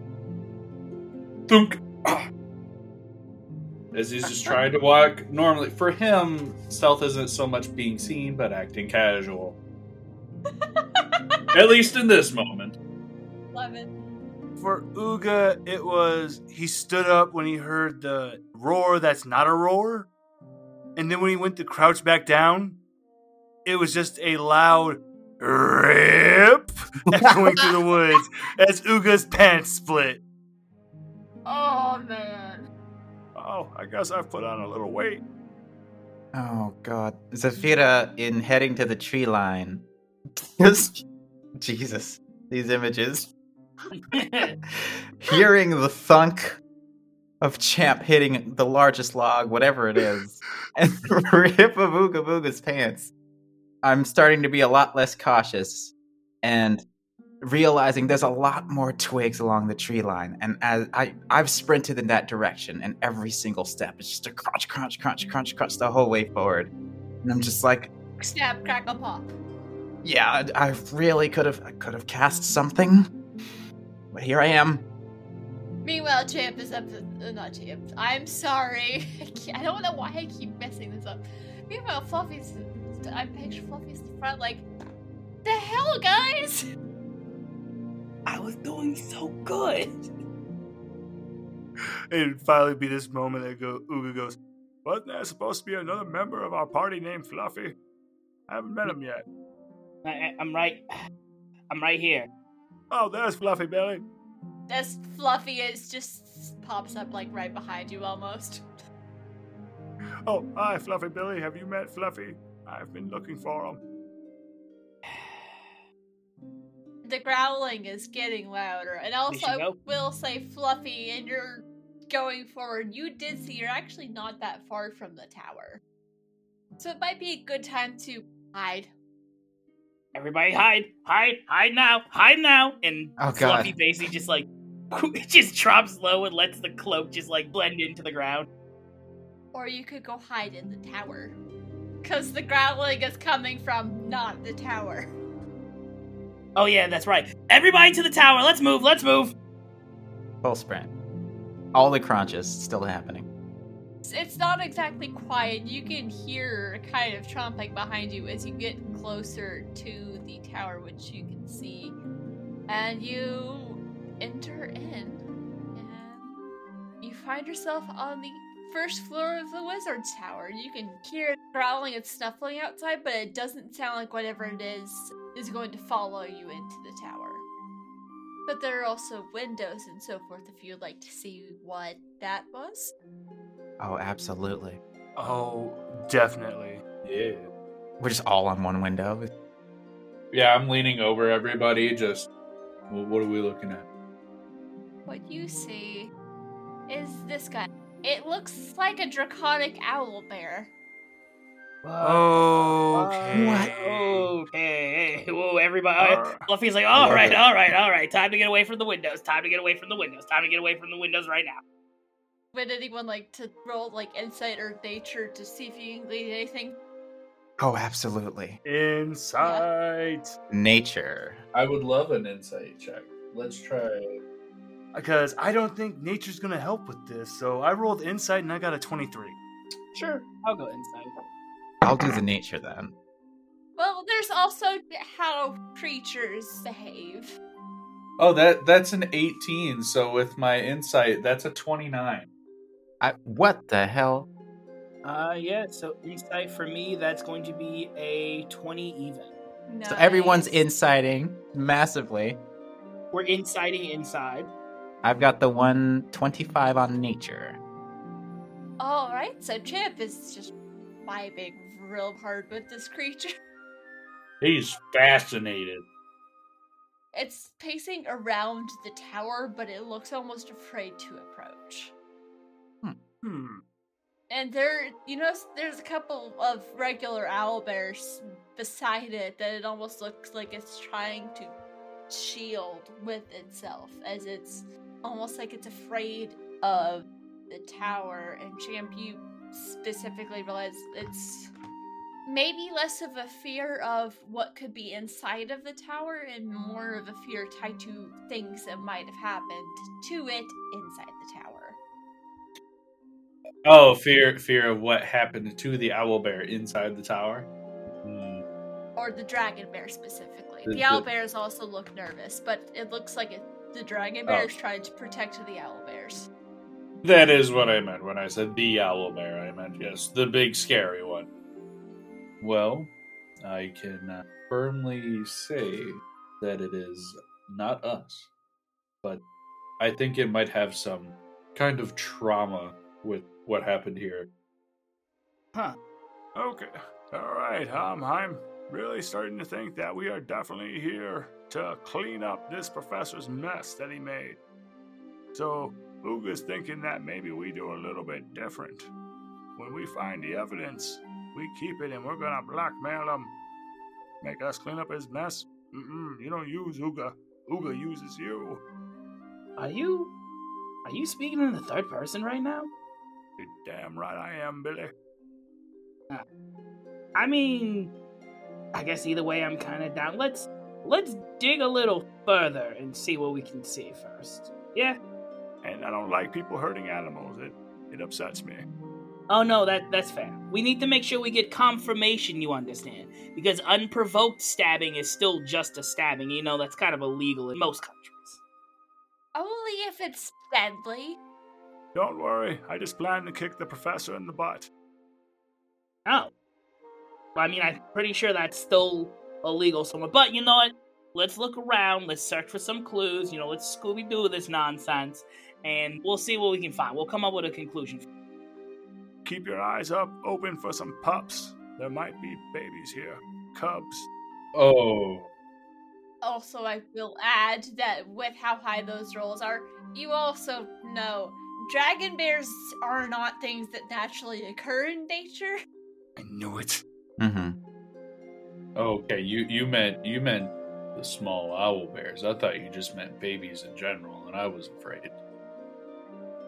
thunk, ah, as he's just trying to walk normally. For him, stealth isn't so much being seen, but acting casual. At least in this moment. Eleven. For Uga, it was he stood up when he heard the roar that's not a roar. And then when he went to crouch back down, it was just a loud rip echoing through the woods as Uga's pants split. Oh man. Oh, I guess I've put on a little weight. Oh God, Zafira in heading to the tree line. Jesus, these images. Hearing the thunk of Champ hitting the largest log, whatever it is, and rip of Ooga Booga's pants. I'm starting to be a lot less cautious and realizing there's a lot more twigs along the tree line. And as I, I've sprinted in that direction, and every single step is just a crunch, crunch, crunch, crunch, crunch the whole way forward. And I'm just like, Snap, crackle, pop. yeah, I I really could have, I could have cast something, but here I am. Meanwhile, Champ is up. Uh, not Champ. I'm sorry. I, don't know why I keep messing this up. Meanwhile, Fluffy's. I'm picturing Fluffy's in front, like, the hell, guys? I was doing so good. It'd finally be this moment that go Uga goes, Wasn't there supposed to be another member of our party named Fluffy? I haven't met him yet. I, I'm right. I'm right here. Oh, there's Fluffy Belly. As Fluffy is just pops up like right behind you almost. Oh, hi, Fluffy Billy. Have you met Fluffy? I've been looking for him. The growling is getting louder. And also I will say Fluffy and you're going forward, you did see you're actually not that far from the tower. So it might be a good time to hide. Everybody hide, hide, hide now, hide now. And Oh, God. Fluffy basically just like just drops low and lets the cloak just like blend into the ground. Or you could go hide in the tower. Because the growling is coming from not the tower. Oh yeah, that's right. Everybody to the tower. Let's move. Let's move. Full sprint. All the crunches still happening. It's- It's not exactly quiet. You can hear a kind of tromping behind you as you get closer to the tower, which you can see. And you enter in, and you find yourself on the first floor of the wizard's tower. You can hear growling and snuffling outside, but it doesn't sound like whatever it is is going to follow you into the tower. But there are also windows and so forth if you'd like to see what that was. Oh, absolutely. Oh, definitely. Yeah. We're just all on one window. Yeah, I'm leaning over everybody. Just, well, what are we looking at? What you see is this guy. It looks like a draconic owl bear. Okay. What? Okay. Whoa, everybody. Alright. Fluffy's like, all right, all right, all right. Time to get away from the windows. Time to get away from the windows. Time to get away from the windows right now. Would anyone like to roll like insight or nature to see if you can glean anything? Oh, absolutely. Insight. Nature. I would love an insight check. Let's try. Because I don't think nature's gonna help with this, so I rolled insight and I got a 23. Sure, I'll go inside. I'll do the nature then. Well, there's also how creatures behave. Oh, that that's an 18. So with my insight, that's a 29. I, what the hell? Uh, yeah. So insight for me, that's going to be a twenty even. So everyone's Nice. inciting massively. We're inciting inside. I've got the 125 on nature. All right, so Chip is just vibing real hard with this creature. He's fascinated. It's pacing around the tower, but it looks almost afraid to approach. Hmm. And there, you know, there's a couple of regular owl bears beside it that it almost looks like it's trying to shield with itself, as it's almost like it's afraid of the tower. And Champ, you specifically realize it's maybe less of a fear of what could be inside of the tower and more of a fear tied to things that might have happened to it inside the tower. Oh, fear fear of what happened to the owl bear inside the tower. Hmm. or the dragon bear specifically. The- The, owl the- bears also look nervous, but it looks like it, the dragon Oh. bear is trying to protect the owl bears. That is what I meant when I said the owl bear. I meant yes, the big scary one. Well, I can uh, firmly say that it is not us, but I think it might have some kind of trauma with what happened here. Huh. Okay. All right. Um, I'm really starting to think that we are definitely here to clean up this professor's mess that he made. So, Uga's thinking that maybe we do a little bit different. When we find the evidence, we keep it and we're gonna blackmail him. Make us clean up his mess. Mm-mm, you don't use Uga. Uga uses you. Are you? Are you speaking in the third person right now? You damn right I am, Billy. I mean, I guess either way, I'm kind of down. Let's let's dig a little further and see what we can see first. Yeah. And I don't like people hurting animals. It it upsets me. Oh no, that that's fair. We need to make sure we get confirmation you understand. Because unprovoked stabbing is still just a stabbing. You know, that's kind of illegal in most countries. Only if it's deadly. Don't worry, I just plan to kick the professor in the butt. Oh. I mean, I'm pretty sure that's still illegal somewhere. But you know what? Let's look around. Let's search for some clues. You know, let's Scooby Doo this nonsense. And we'll see what we can find. We'll come up with a conclusion. Keep your eyes up, open for some pups. There might be babies here. Cubs. Oh, Also, I will add that with how high those rolls are, you also know dragon bears are not things that naturally occur in nature. I knew it. Mm-hmm. okay. You you meant you meant the small owl bears. I thought you just meant babies in general, and I was afraid.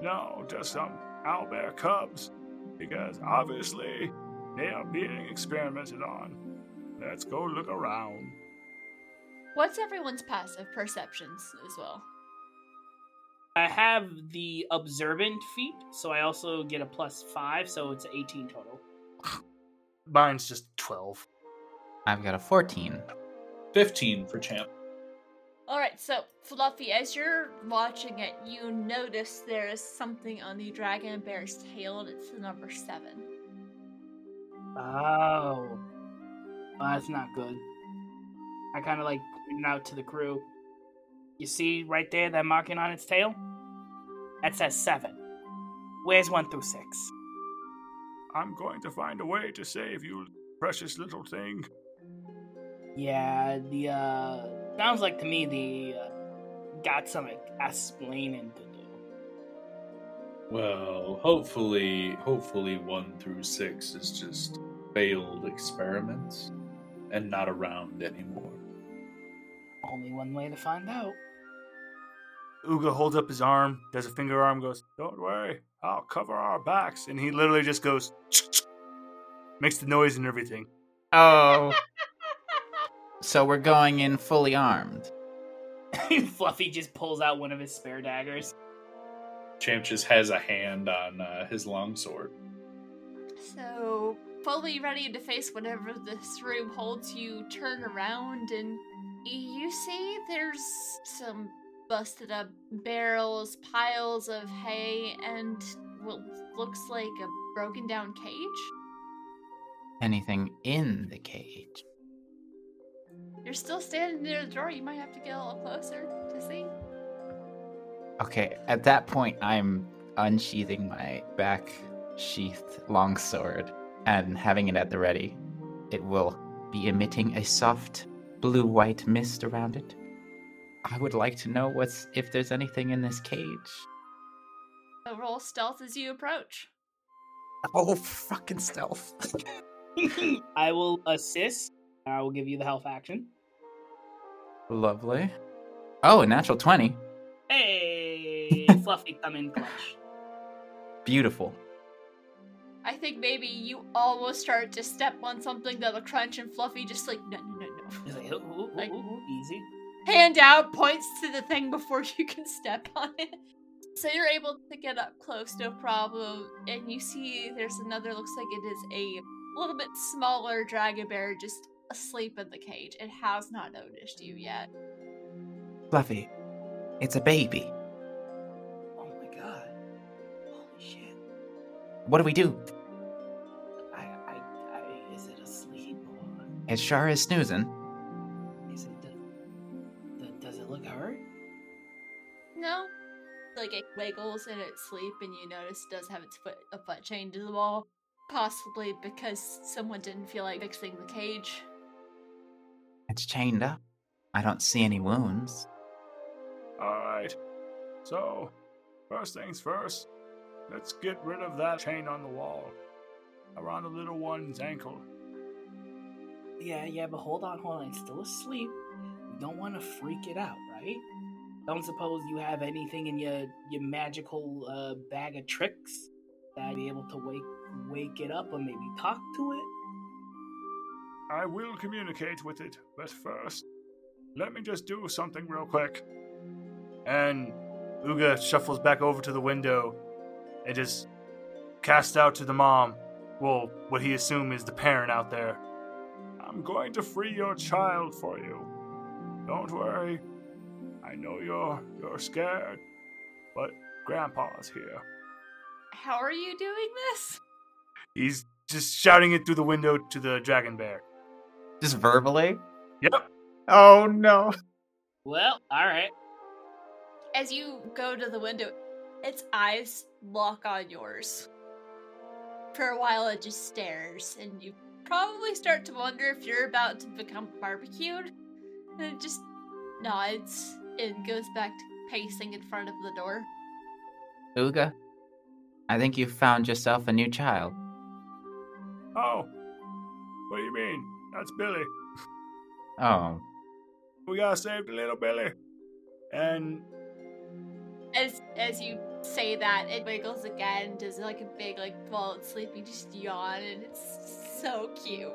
No, just some owlbear cubs. Because obviously, they are being experimented on. Let's go look around. What's everyone's passive perceptions as well? I have the observant feat, so I also get a plus five, so it's 18 total. Mine's just 12. I've got a 14. Fifteen for champ. All right, so Fluffy, as you're watching it, you notice there is something on the dragon bear's tail, and it's the number seven. Oh. Well, that's not good. I kind of like pointing out to the crew. You see right there that marking on its tail? That says seven. Where's one through six? I'm going to find a way to save you, precious little thing. Yeah, the, uh. Sounds like to me the. Uh, got some explaining to do. Well, hopefully, hopefully one through six is just failed experiments and not around anymore. Only one way to find out. Uga holds up his arm, does a finger arm, goes, Don't worry, I'll cover our backs. And he literally just goes, makes the noise and everything. Oh. so we're going in fully armed. Fluffy just pulls out one of his spare daggers. Champ just has a hand on uh, his longsword. So, fully ready to face whatever this room holds, you turn around and you see there's some busted up barrels, piles of hay, and what looks like a broken down cage. Anything in the cage? You're still standing near the door. You might have to get a little closer to see. Okay, at that point, I'm unsheathing my back sheathed longsword and having it at the ready. It will be emitting a soft blue white mist around it. I would like to know what's if there's anything in this cage. So roll stealth as you approach. Oh, fucking stealth. I will assist. I will give you the help action. Lovely. Oh, a natural 20. Hey, Fluffy, come in clutch. Beautiful. I think maybe you almost start to step on something that'll crunch, and Fluffy just like no no no He's no. like, ooh, ooh, ooh, Like- ooh, ooh, easy. Hand out, points to the thing before you can step on it. So you're able to get up close, no problem, and you see there's another. Looks like it is a little bit smaller dragon bear just asleep in the cage. It has not noticed you yet. Fluffy, it's a baby. Oh my god. Holy shit. What do we do? I, I, I, is it asleep or It sure is snoozing. is it? The, the, does it look hurt? No. Like it wiggles in its sleep, and you notice it does have its foot a foot chained to the wall. Possibly because someone didn't feel like fixing the cage. It's chained up. I don't see any wounds. Alright. So, first things first, let's get rid of that chain on the wall. Around the little one's ankle. Yeah, yeah, but hold on, hold on. It's still asleep. You don't want to freak it out, right? Don't suppose you have anything in your your magical uh, bag of tricks that be able to wake wake it up or maybe talk to it. I will communicate with it, but first, let me just do something real quick. And Uga shuffles back over to the window and just casts out to the mom. Well, what he assumes is the parent out there. I'm going to free your child for you. Don't worry. I know you're you're scared, but Grandpa's here. How are you doing this? He's just shouting it through the window to the dragon bear. Just verbally? Yep. Oh no. Well, all right. As you go to the window, its eyes lock on yours. For a while, it just stares, and you probably start to wonder if you're about to become barbecued. And it just nods and goes back to pacing in front of the door. Uga, I think you've found yourself a new child. Oh. What do you mean? That's Billy. Oh, We gotta save the little Billy. And As as you say that, it wiggles again, does like a big like while it's sleeping, just yawn, and it's so cute.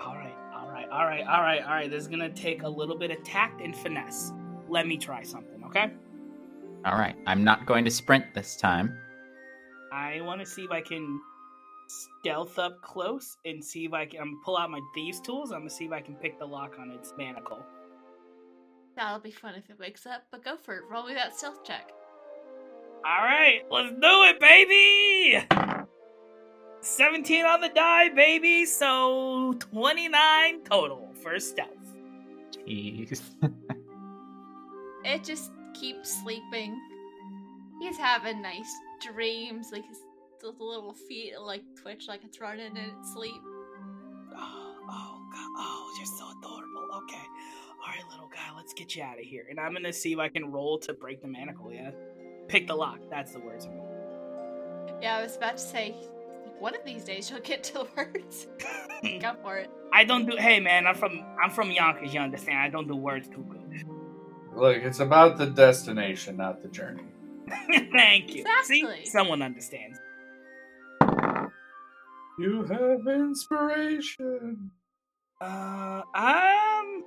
All right, all right, all right, all right, all right. This is gonna take a little bit of tact and finesse. Let me try something, okay? all right. I'm not going to sprint this time. I want to see if I can stealth up close and see if I can I'm pull out my thieves tools. I'm gonna see if I can pick the lock on its manacle. That'll be fun if it wakes up, but go for it. Roll me that stealth check. All right, let's do it, baby. 17 on the die, baby. So 29 total for stealth. Jeez. It just keeps sleeping. He's having nice dreams, like his the little feet like twitch like it's running in its sleep. Oh, oh, God. oh, you're so adorable. Okay. All right, little guy, let's get you out of here. And I'm going to see if I can roll to break the manacle, yeah? Pick the lock. That's the words. Yeah, I was about to say, one of these days you'll get to the words. Go for it. I don't do. Hey, man, I'm from I'm from Yonkers. You understand? I don't do words too good. Look, it's about the destination, not the journey. Thank you. Exactly. See, someone understands. You have inspiration. Uh, um,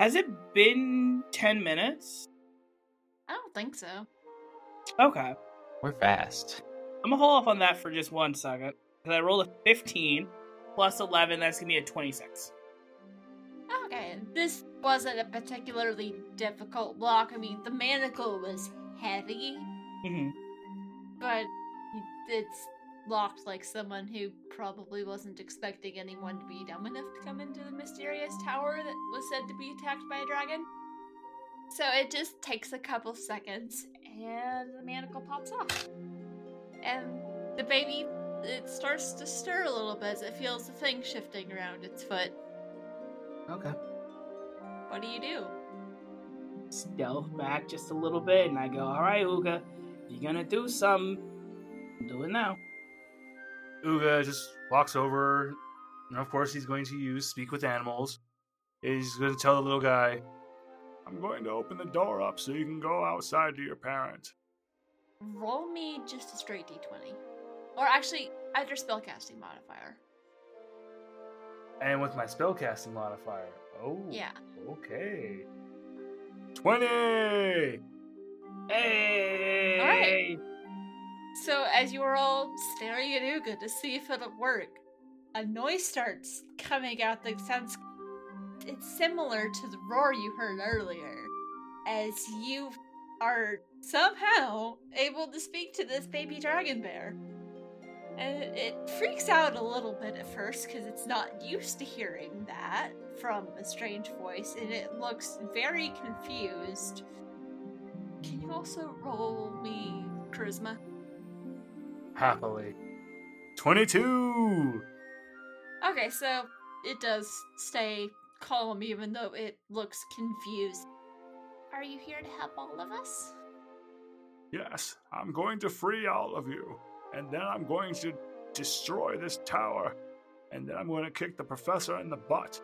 has it been ten minutes? I don't think so. Okay, We're fast. I'm gonna hold off on that for just one second because I rolled a 15 plus 11. That's gonna be a 26. Okay, this wasn't a particularly difficult block. I mean, the manacle was heavy, hmm but it's locked like someone who probably wasn't expecting anyone to be dumb enough to come into the mysterious tower that was said to be attacked by a dragon. So it just takes a couple seconds and the manacle pops off. And the baby it starts to stir a little bit as it feels the thing shifting around its foot. Okay. What do you do? Stealth back just a little bit, and I go, "All right, Uga, you're gonna do something. Do it now." Uga just walks over, and of course he's going to use speak with animals. He's going to tell the little guy, "I'm going to open the door up so you can go outside to your parent." Roll me just a straight d20. Or actually, add your spellcasting modifier. And with my spellcasting modifier, oh, Yeah. okay, twenty. Hey. So as you are all staring at Uga to see if it'll work, a noise starts coming out that sounds it's similar to the roar you heard earlier. As you are somehow able to speak to this baby dragon bear. And it, freaks out a little bit at first because it's not used to hearing that from a strange voice, and it looks very confused. Can you also roll me charisma? Happily, twenty-two. Okay, so it does stay calm even though it looks confused. Are you here to help all of us? Yes, I'm going to free all of you, and then I'm going to destroy this tower, and then I'm going to kick the professor in the butt.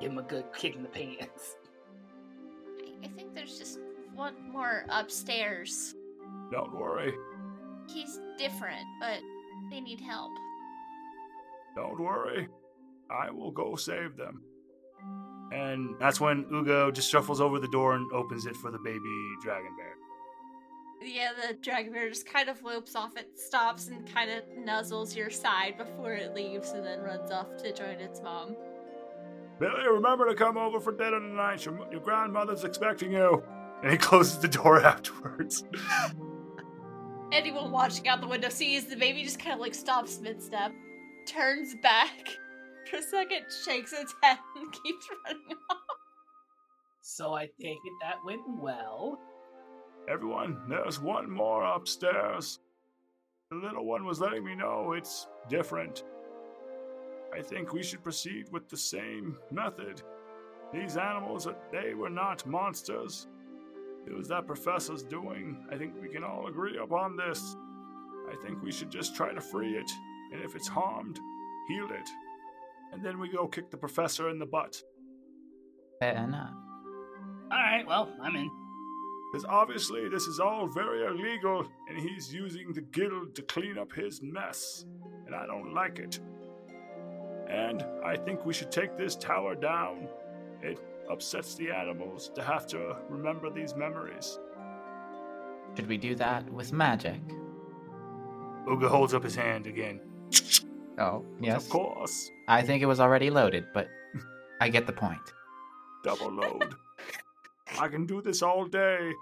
Give him a good kick in the pants. I, I think there's just one more upstairs. Don't worry, He's different, but they need help. don't worry. I will go save them. And that's when Uga just shuffles over the door and opens it for the baby dragon bear. Yeah, the dragon bear just kind of lopes off. It stops and kind of nuzzles your side before it leaves and then runs off to join its mom. Billy, remember to come over for dinner tonight. Your, your grandmother's expecting you. And he closes the door afterwards. Anyone watching out the window sees the baby just kind of like stops mid step, turns back for a second, shakes its head, and keeps running off. So I take it that went well. Everyone, there's one more upstairs. The little one was letting me know it's different. I think we should proceed with the same method. These animals, they were not monsters. It was that professor's doing. I think we can all agree upon this. I think we should just try to free it, and if it's harmed, heal it. And then we go kick the professor in the butt. Fair enough. Alright, well, I'm in. Because obviously this is all very illegal, and he's using the guild to clean up his mess, and I don't like it. And I think we should take this tower down. It upsets the animals to have to remember these memories. Should we do that with magic? Uga holds up his hand again. Oh, yes. Of course. I think it was already loaded, but I get the point. Double load. I can do this all day.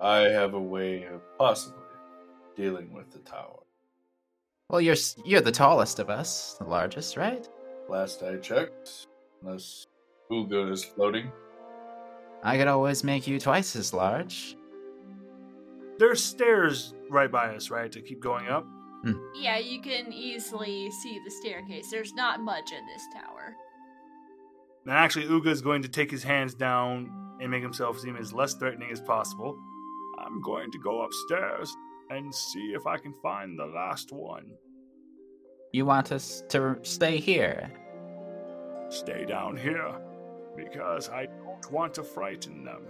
I have a way of possibly dealing with the tower. Well, you're you're the tallest of us, the largest, right? Last I checked, unless Uga is floating. I could always make you twice as large. There's stairs right by us, right, to keep going up? Hmm. Yeah, you can easily see the staircase. There's not much in this tower. And actually, Uga is going to take his hands down and make himself seem as less threatening as possible. I'm going to go upstairs and see if I can find the last one. You want us to stay here? Stay down here because I don't want to frighten them.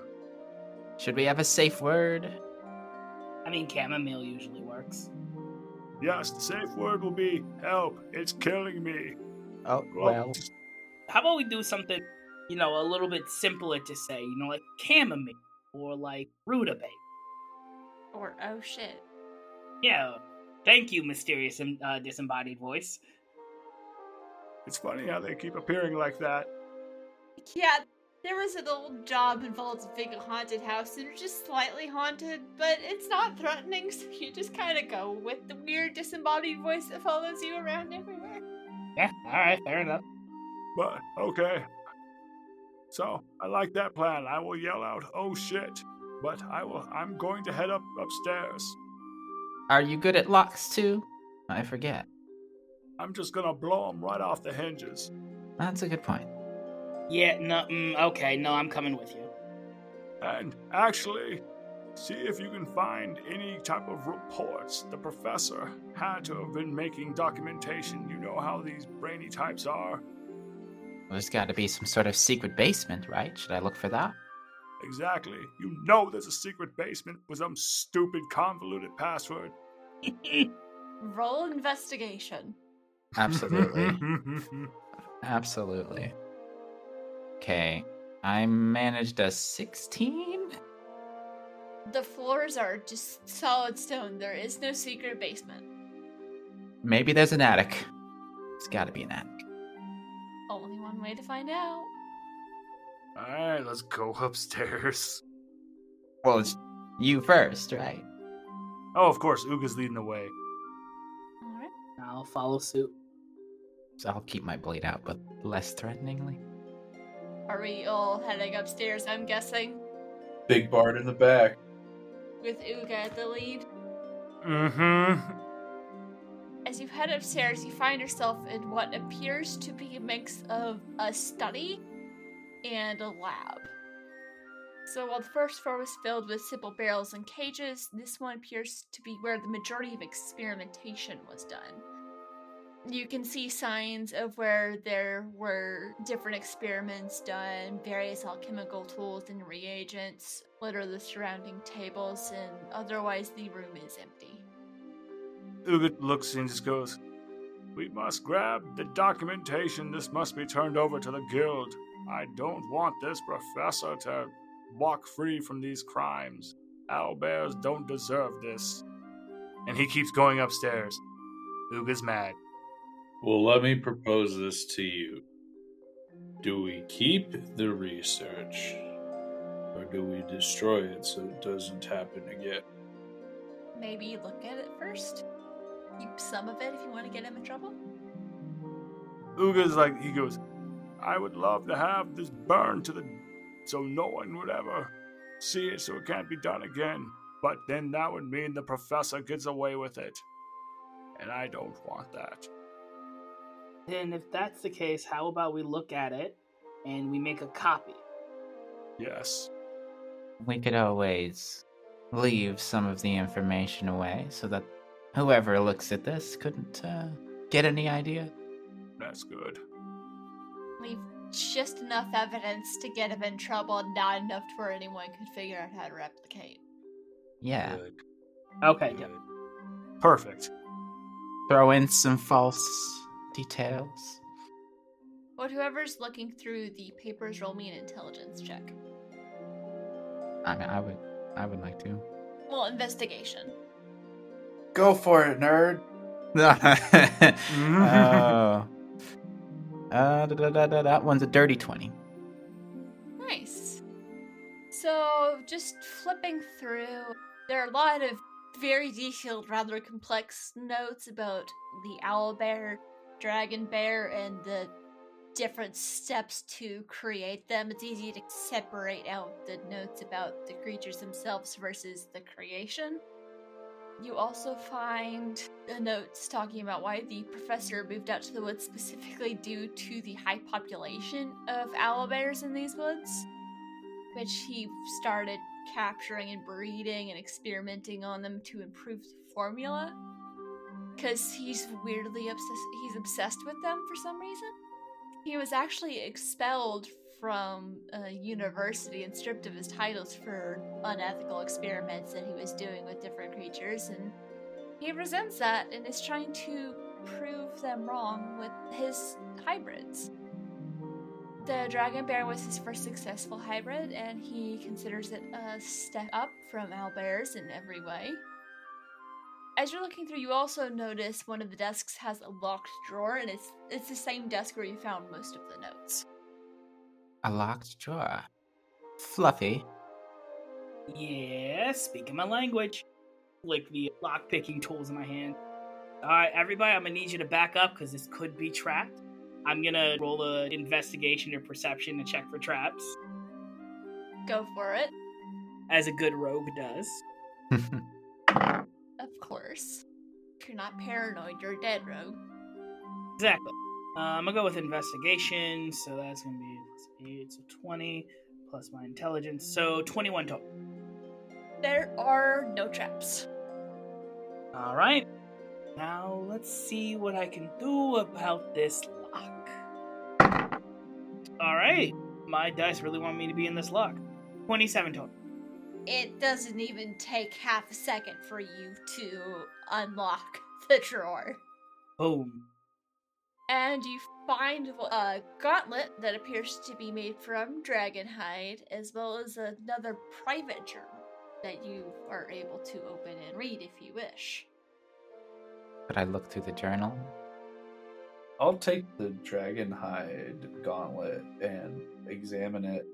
Should we have a safe word? I mean, chamomile usually works. Yes, the safe word will be help. It's killing me. Oh, well. How about we do something, you know, a little bit simpler to say, you know, like chamomile or like rutabaga. Or oh shit. Yeah. Thank you, mysterious and uh, disembodied voice. It's funny how they keep appearing like that. Yeah, there was an old job involved in a haunted house and it's just slightly haunted, but it's not threatening, so you just kind of go with the weird disembodied voice that follows you around everywhere. Yeah, alright, fair enough. But okay. So I like that plan. I will yell out, "Oh shit!" But I will. I'm going to head up upstairs. Are you good at locks too? I forget. I'm just gonna blow them right off the hinges. That's a good point. Yeah, no, mm, okay, no, I'm coming with you. And actually, see if you can find any type of reports. The professor had to have been making documentation. You know how these brainy types are. There's got to be some sort of secret basement, right? Should I look for that? Exactly. You know there's a secret basement with some stupid convoluted password. Roll investigation. Absolutely. Absolutely. Okay. I managed a 16? The floors are just solid stone. There is no secret basement. Maybe there's an attic. It's got to be an attic. Only one way to find out. Alright, let's go upstairs. Well, it's you first, right? Oh, of course, Uga's leading the way. Alright. I'll follow suit. So I'll keep my blade out, but less threateningly. Are we all heading upstairs, I'm guessing? Big Bard in the back. With Uga at the lead? Mm-hmm. As you head upstairs, you find yourself in what appears to be a mix of a study and a lab. So while the first floor was filled with simple barrels and cages, this one appears to be where the majority of experimentation was done. You can see signs of where there were different experiments done, various alchemical tools and reagents litter the surrounding tables, and otherwise the room is empty. Uga looks and just goes, We must grab the documentation. This must be turned over to the guild. I don't want this professor to walk free from these crimes. Owlbears don't deserve this. And he keeps going upstairs. Uga's mad. Well, let me propose this to you. Do we keep the research, or do we destroy it so it doesn't happen again? Maybe look at it first. Keep some of it if you want to get him in trouble. Uga's like, he goes, I would love to have this burned to the. so no one would ever see it so it can't be done again. But then that would mean the professor gets away with it. And I don't want that. Then, if that's the case, how about we look at it and we make a copy? Yes. We could always leave some of the information away so that whoever looks at this couldn't uh, get any idea. That's good. Leave just enough evidence to get him in trouble, not enough for anyone could figure out how to replicate. Yeah. Good. Okay, Good. yep. Perfect. Throw in some false details. But whoever's looking through the papers, roll me an intelligence check. I mean, I would, I would like to. Well, investigation. Go for it, nerd. oh. Uh, da, da, da, da, that one's a dirty 20. Nice. So, just flipping through, there are a lot of very detailed, rather complex notes about the owl bear, dragon bear, and the different steps to create them. It's easy to separate out the notes about the creatures themselves versus the creation. You also find the notes talking about why the professor moved out to the woods specifically due to the high population of owl bears in these woods, which he started capturing and breeding and experimenting on them to improve the formula. Because he's weirdly obsessed, he's obsessed with them for some reason. He was actually expelled from a university and stripped of his titles for unethical experiments that he was doing with different creatures, and he resents that and is trying to prove them wrong with his hybrids. The dragon bear was his first successful hybrid, and he considers it a step up from owlbears in every way. As you're looking through, you also notice one of the desks has a locked drawer, and it's it's the same desk where you found most of the notes. A locked drawer. Fluffy. Yeah, speaking my language. Like the lock picking tools in my hand. Alright, everybody, I'm gonna need you to back up because this could be trapped. I'm gonna roll a investigation or perception to check for traps, Go for it. as a good rogue does. Of course. If you're not paranoid, you're dead rogue. Exactly. Uh, I'm gonna go with investigation, so that's gonna be eight, so 20 plus my intelligence, so 21 total. There are no traps. All right. Now let's see what I can do about this lock. All right. My dice really want me to be in this lock. 27 total. It doesn't even take half a second for you to unlock the drawer. Boom. And you find a gauntlet that appears to be made from dragon hide, as well as another private journal that you are able to open and read if you wish. Could I look through the journal? I'll take the dragon hide gauntlet and examine it.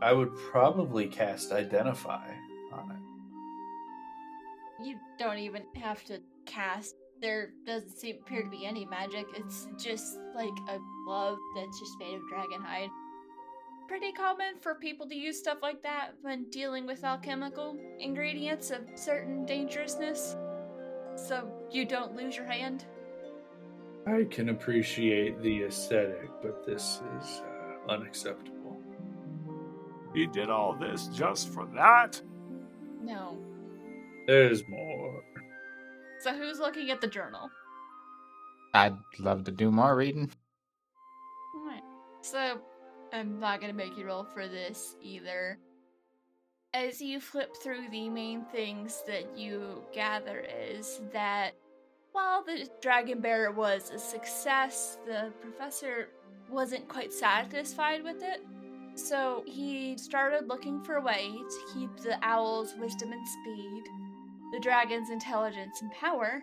I would probably cast identify on it. You don't even have to cast. There doesn't seem appear to be any magic. It's just like a glove that's just made of dragon hide. Pretty common for people to use stuff like that when dealing with alchemical ingredients of certain dangerousness. So you don't lose your hand. I can appreciate the aesthetic, but this is uh, unacceptable. He did all this just for that? No. There's more. So who's looking at the journal? I'd love to do more reading. Alright. So I'm not gonna make you roll for this either. As you flip through the main things that you gather is that while the dragon bear was a success, the professor wasn't quite satisfied with it. So he started looking for a way to keep the owl's wisdom and speed, the dragon's intelligence and power,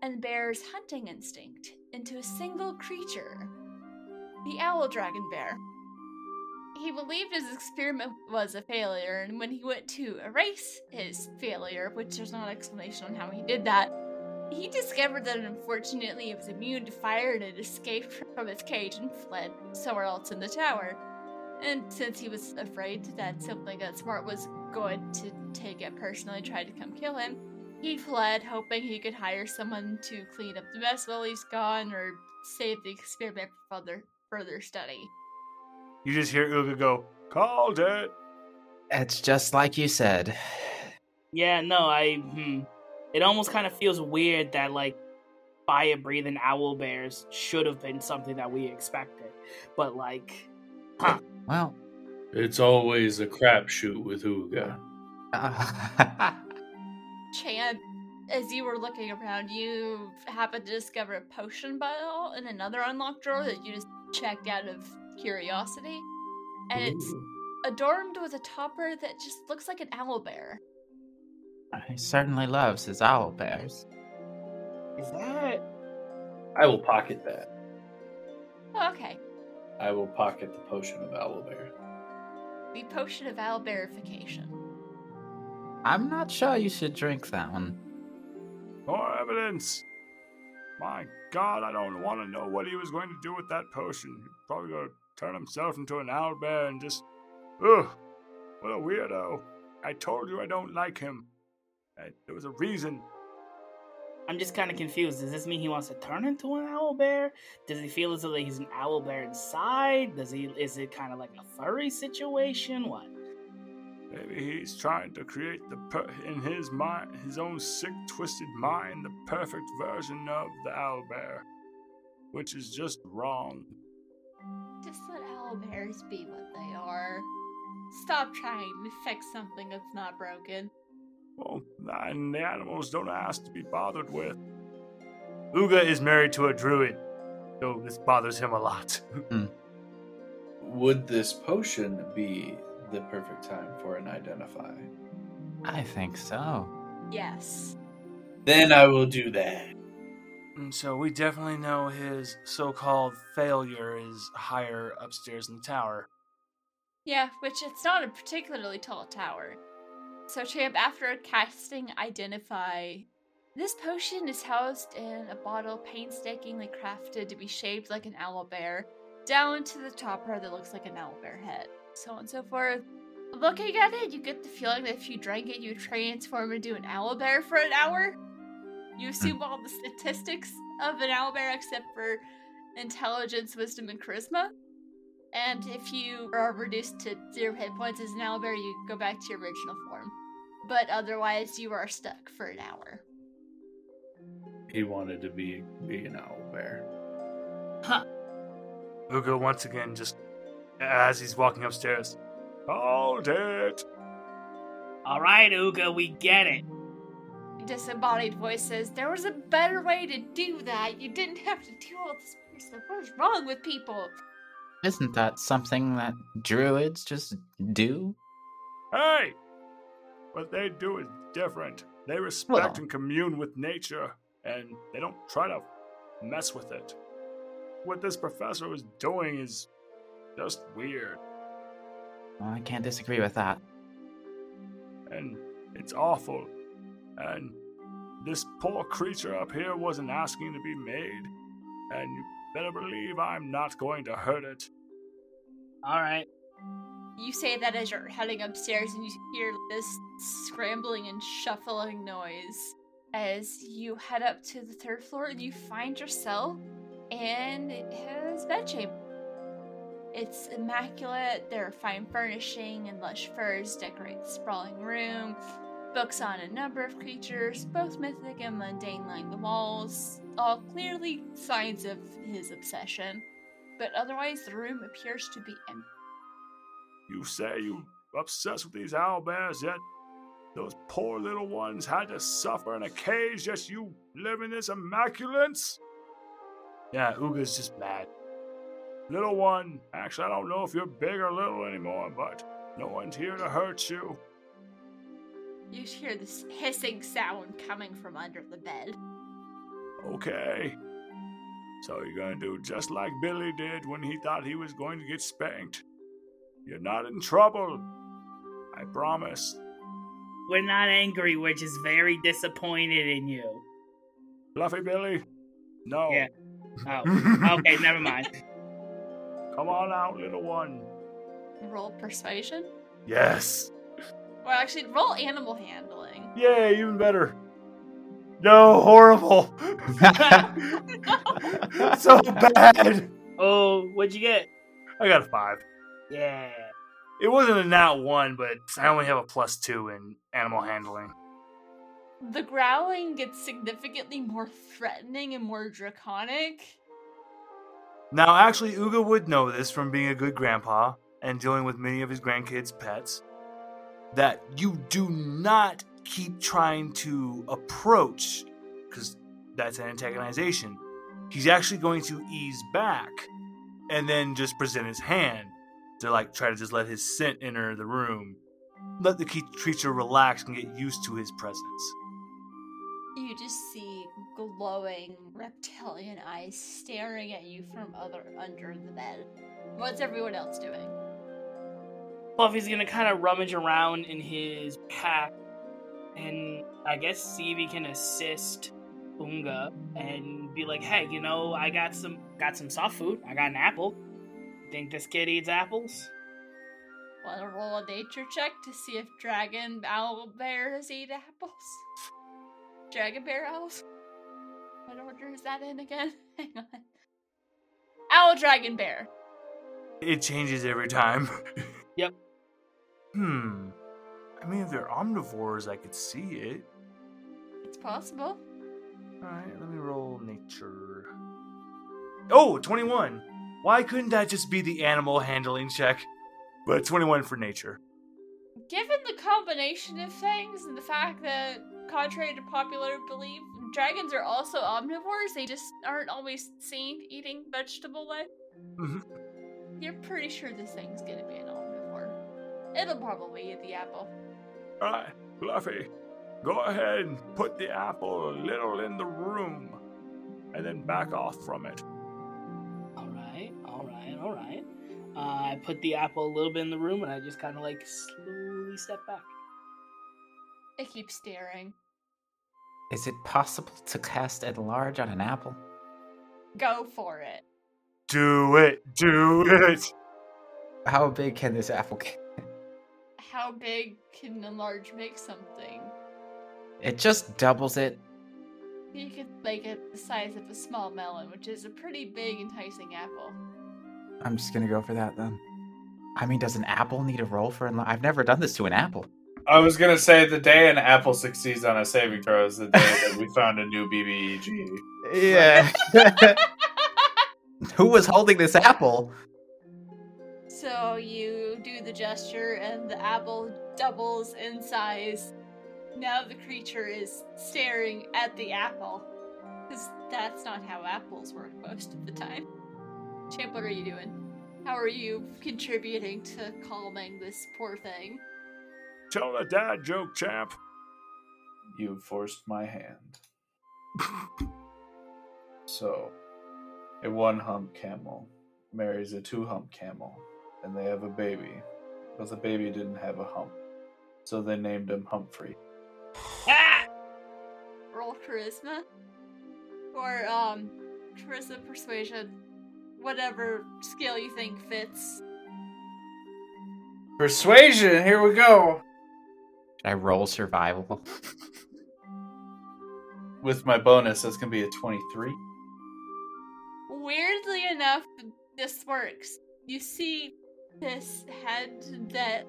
and bear's hunting instinct into a single creature the owl dragon bear. He believed his experiment was a failure, and when he went to erase his failure, which there's no explanation on how he did that, he discovered that unfortunately it was immune to fire and it escaped from its cage and fled somewhere else in the tower. And since he was afraid that something that smart was going to take it personally and try to come kill him, he fled, hoping he could hire someone to clean up the mess while he's gone or save the experiment for further, further study. You just hear Uga go, called it. It's just like you said. Yeah, no, I. Hmm. It almost kind of feels weird that like fire breathing owl bears should have been something that we expected, but like, huh? Well, It's always a crapshoot with Uga. uh, Champ, as you were looking around, you happened to discover a potion bottle in another unlocked drawer that you just checked out of curiosity. And it's Ooh. adorned with a topper that just looks like an owl bear. he certainly loves his owl bears. Is that? I will pocket that. Okay. I will pocket the potion of owlbear. The potion of owl bearification. I'm not sure you should drink that one. More evidence. My God, I don't want to know what he was going to do with that potion. He's probably going to turn himself into an owl bear and just. Ugh, what a weirdo. I told you I don't like him. I, there was a reason. I'm just kind of confused. Does this mean he wants to turn into an owl bear? Does he feel as though he's an owl bear inside? Does he? Is it kind of like a furry situation? What? Maybe he's trying to create the per- in his mind, his own sick, twisted mind, the perfect version of the owl bear, which is just wrong. Just let owl bears be what they are. Stop trying to fix something that's not broken. Well, and the animals don't ask to be bothered with. Uga is married to a druid, so this bothers him a lot. Hmm. Would this potion be the perfect time for an identify? I think so. Yes. Then I will do that. And so we definitely know his so-called failure is higher upstairs in the tower. Yeah, which it's not a particularly tall tower. So, Champ, after casting Identify, this potion is housed in a bottle painstakingly crafted to be shaped like an owl bear, down to the topper that looks like an owl bear head, so on and so forth. Looking at it, you get the feeling that if you drank it, you transform into an owl bear for an hour. You hmm. assume all the statistics of an owl bear except for intelligence, wisdom, and charisma. And if you are reduced to zero hit points as an owlbear, you go back to your original form. But otherwise, you are stuck for an hour. He wanted to be, be an owlbear. Huh? Uga once again just as he's walking upstairs. Hold it. All right, Uga, we get it. Disembodied voice says, There was a better way to do that. You didn't have to do all this weird stuff. What is wrong with people? Isn't that something that druids just do? Hey! What they do is different. They respect Well- and commune with nature, and they don't try to mess with it. What this professor is doing is just weird, I can't disagree with that. and it's awful. And this poor creature up here wasn't asking to be made, and you better believe I'm not going to hurt it. All right. You say that as you're heading upstairs and you hear this scrambling and shuffling noise as you head up to the third floor and you find yourself in his bedchamber. It's immaculate. There are fine furnishing and lush furs decorate the sprawling room. Books on a number of creatures, both mythic and mundane, line the walls. All clearly signs of his obsession. But otherwise, the room appears to be empty. You say you obsessed with these owl bears, yet those poor little ones had to suffer in a cage, yet you live in this immaculance? Yeah, Uga's just mad. Little one, actually, I don't know if you're big or little anymore, but no one's here to hurt you. You hear this hissing sound coming from under the bed. Okay. So you're gonna do just like Billy did when he thought he was going to get spanked. You're not in trouble. I promise. We're not angry, we're just very disappointed in you. Fluffy Billy? No. Yeah. Oh, okay, never mind. Come on out, little one. Roll persuasion. Yes. Well, actually, roll animal handling. Yay, even better. No, horrible. so bad. Oh, what'd you get? I got a five. Yeah. It wasn't a nat one, but I only have a plus two in animal handling. The growling gets significantly more threatening and more draconic. Now, actually, Uga would know this from being a good grandpa and dealing with many of his grandkids' pets that you do not keep trying to approach because that's an antagonization. He's actually going to ease back and then just present his hand to like try to just let his scent enter the room. Let the creature relax and get used to his presence. You just see glowing reptilian eyes staring at you from other under the bed. What's everyone else doing? Fluffy's gonna kind of rummage around in his pack and I guess see if he can assist Unga and be like, "Hey, you know, I got some got some soft food. I got an apple. Think this kid eats apples?" Want to roll a nature check to see if dragon owl bears eat apples? Dragon bear owls? What order is that in again? Hang on. Owl dragon bear. It changes every time. Yep. Hmm. I mean, if they're omnivores, I could see it. It's possible. Alright, let me roll nature. Oh, 21. Why couldn't that just be the animal handling check? But 21 for nature. Given the combination of things and the fact that, contrary to popular belief, dragons are also omnivores, they just aren't always seen eating vegetable life. Mhm. You're pretty sure this thing's gonna be an omnivore. It'll probably eat the apple. Alright, Fluffy, go ahead and put the apple a little in the room. And then back off from it. All right, all right, all right. Uh, I put the apple a little bit in the room, and I just kind of like slowly step back. It keeps staring. Is it possible to cast enlarge on an apple? Go for it. Do it, do it. How big can this apple get? How big can enlarge make something? It just doubles it. You could make it the size of a small melon, which is a pretty big, enticing apple. I'm just gonna go for that then. I mean, does an apple need a roll for enlarge? I've never done this to an apple. I was gonna say the day an apple succeeds on a saving throw is the day that we found a new BBEG. Yeah. Who was holding this apple? So you do the gesture, and the apple doubles in size. Now the creature is staring at the apple. Because that's not how apples work most of the time. Champ, what are you doing? How are you contributing to calming this poor thing? Tell a dad joke, champ. You have forced my hand. So, a one hump camel marries a two hump camel, and they have a baby. But the baby didn't have a hump, so they named him Humphrey. Ah! Roll charisma? Or, um, charisma persuasion. Whatever skill you think fits. Persuasion, here we go. Should I roll survival? With my bonus, that's gonna be a 23. Weirdly enough, this works. You see this head that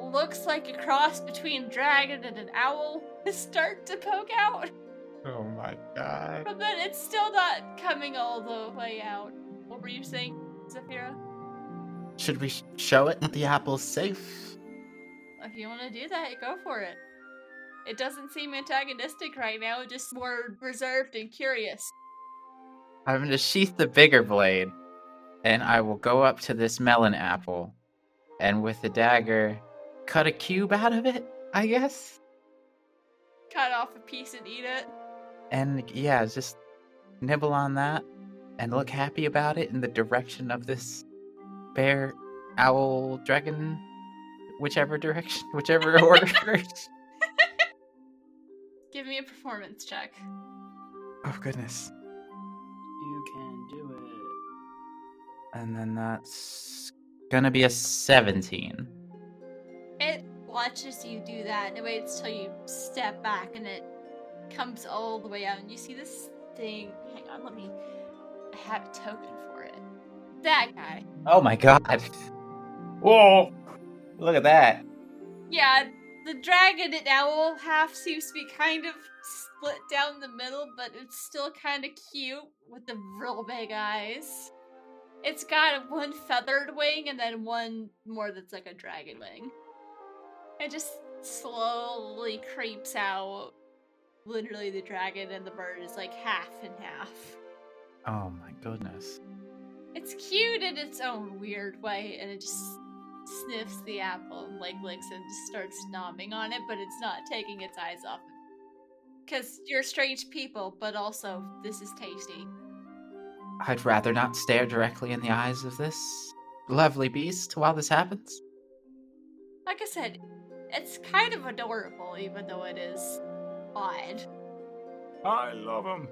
looks like a cross between a dragon and an owl start to poke out, Oh my god. but then it's still not coming all the way out. What were you saying, Zafira? Should we show it that the apple's safe? If you want to do that, go for it. It doesn't seem antagonistic right now, just more reserved and curious. I'm gonna sheath the bigger blade and I will go up to this melon apple and with the dagger cut a cube out of it, I guess. Cut off a piece and eat it. And yeah, just nibble on that and look happy about it in the direction of this bear, owl, dragon, whichever direction, whichever order. Give me a performance check. oh goodness. You can do it. And then that's gonna be a 17. It watches you do that and it waits till you step back and it comes all the way out and you see this thing. Hang on, let me. I have a token for it. That guy. Oh my god. Whoa! Look at that. Yeah, the dragon and owl half seems to be kind of split down the middle, but it's still kind of cute with the real big eyes. It's got one feathered wing and then one more that's like a dragon wing. It just slowly creeps out. Literally, the dragon and the bird is like half and half. Oh my goodness. It's cute in its own weird way, and it just sniffs the apple and like licks and just starts nomming on it, but it's not taking its eyes off it. Because you're strange people, but also this is tasty. I'd rather not stare directly in the eyes of this lovely beast while this happens. Like I said, it's kind of adorable, even though it is odd. I love him.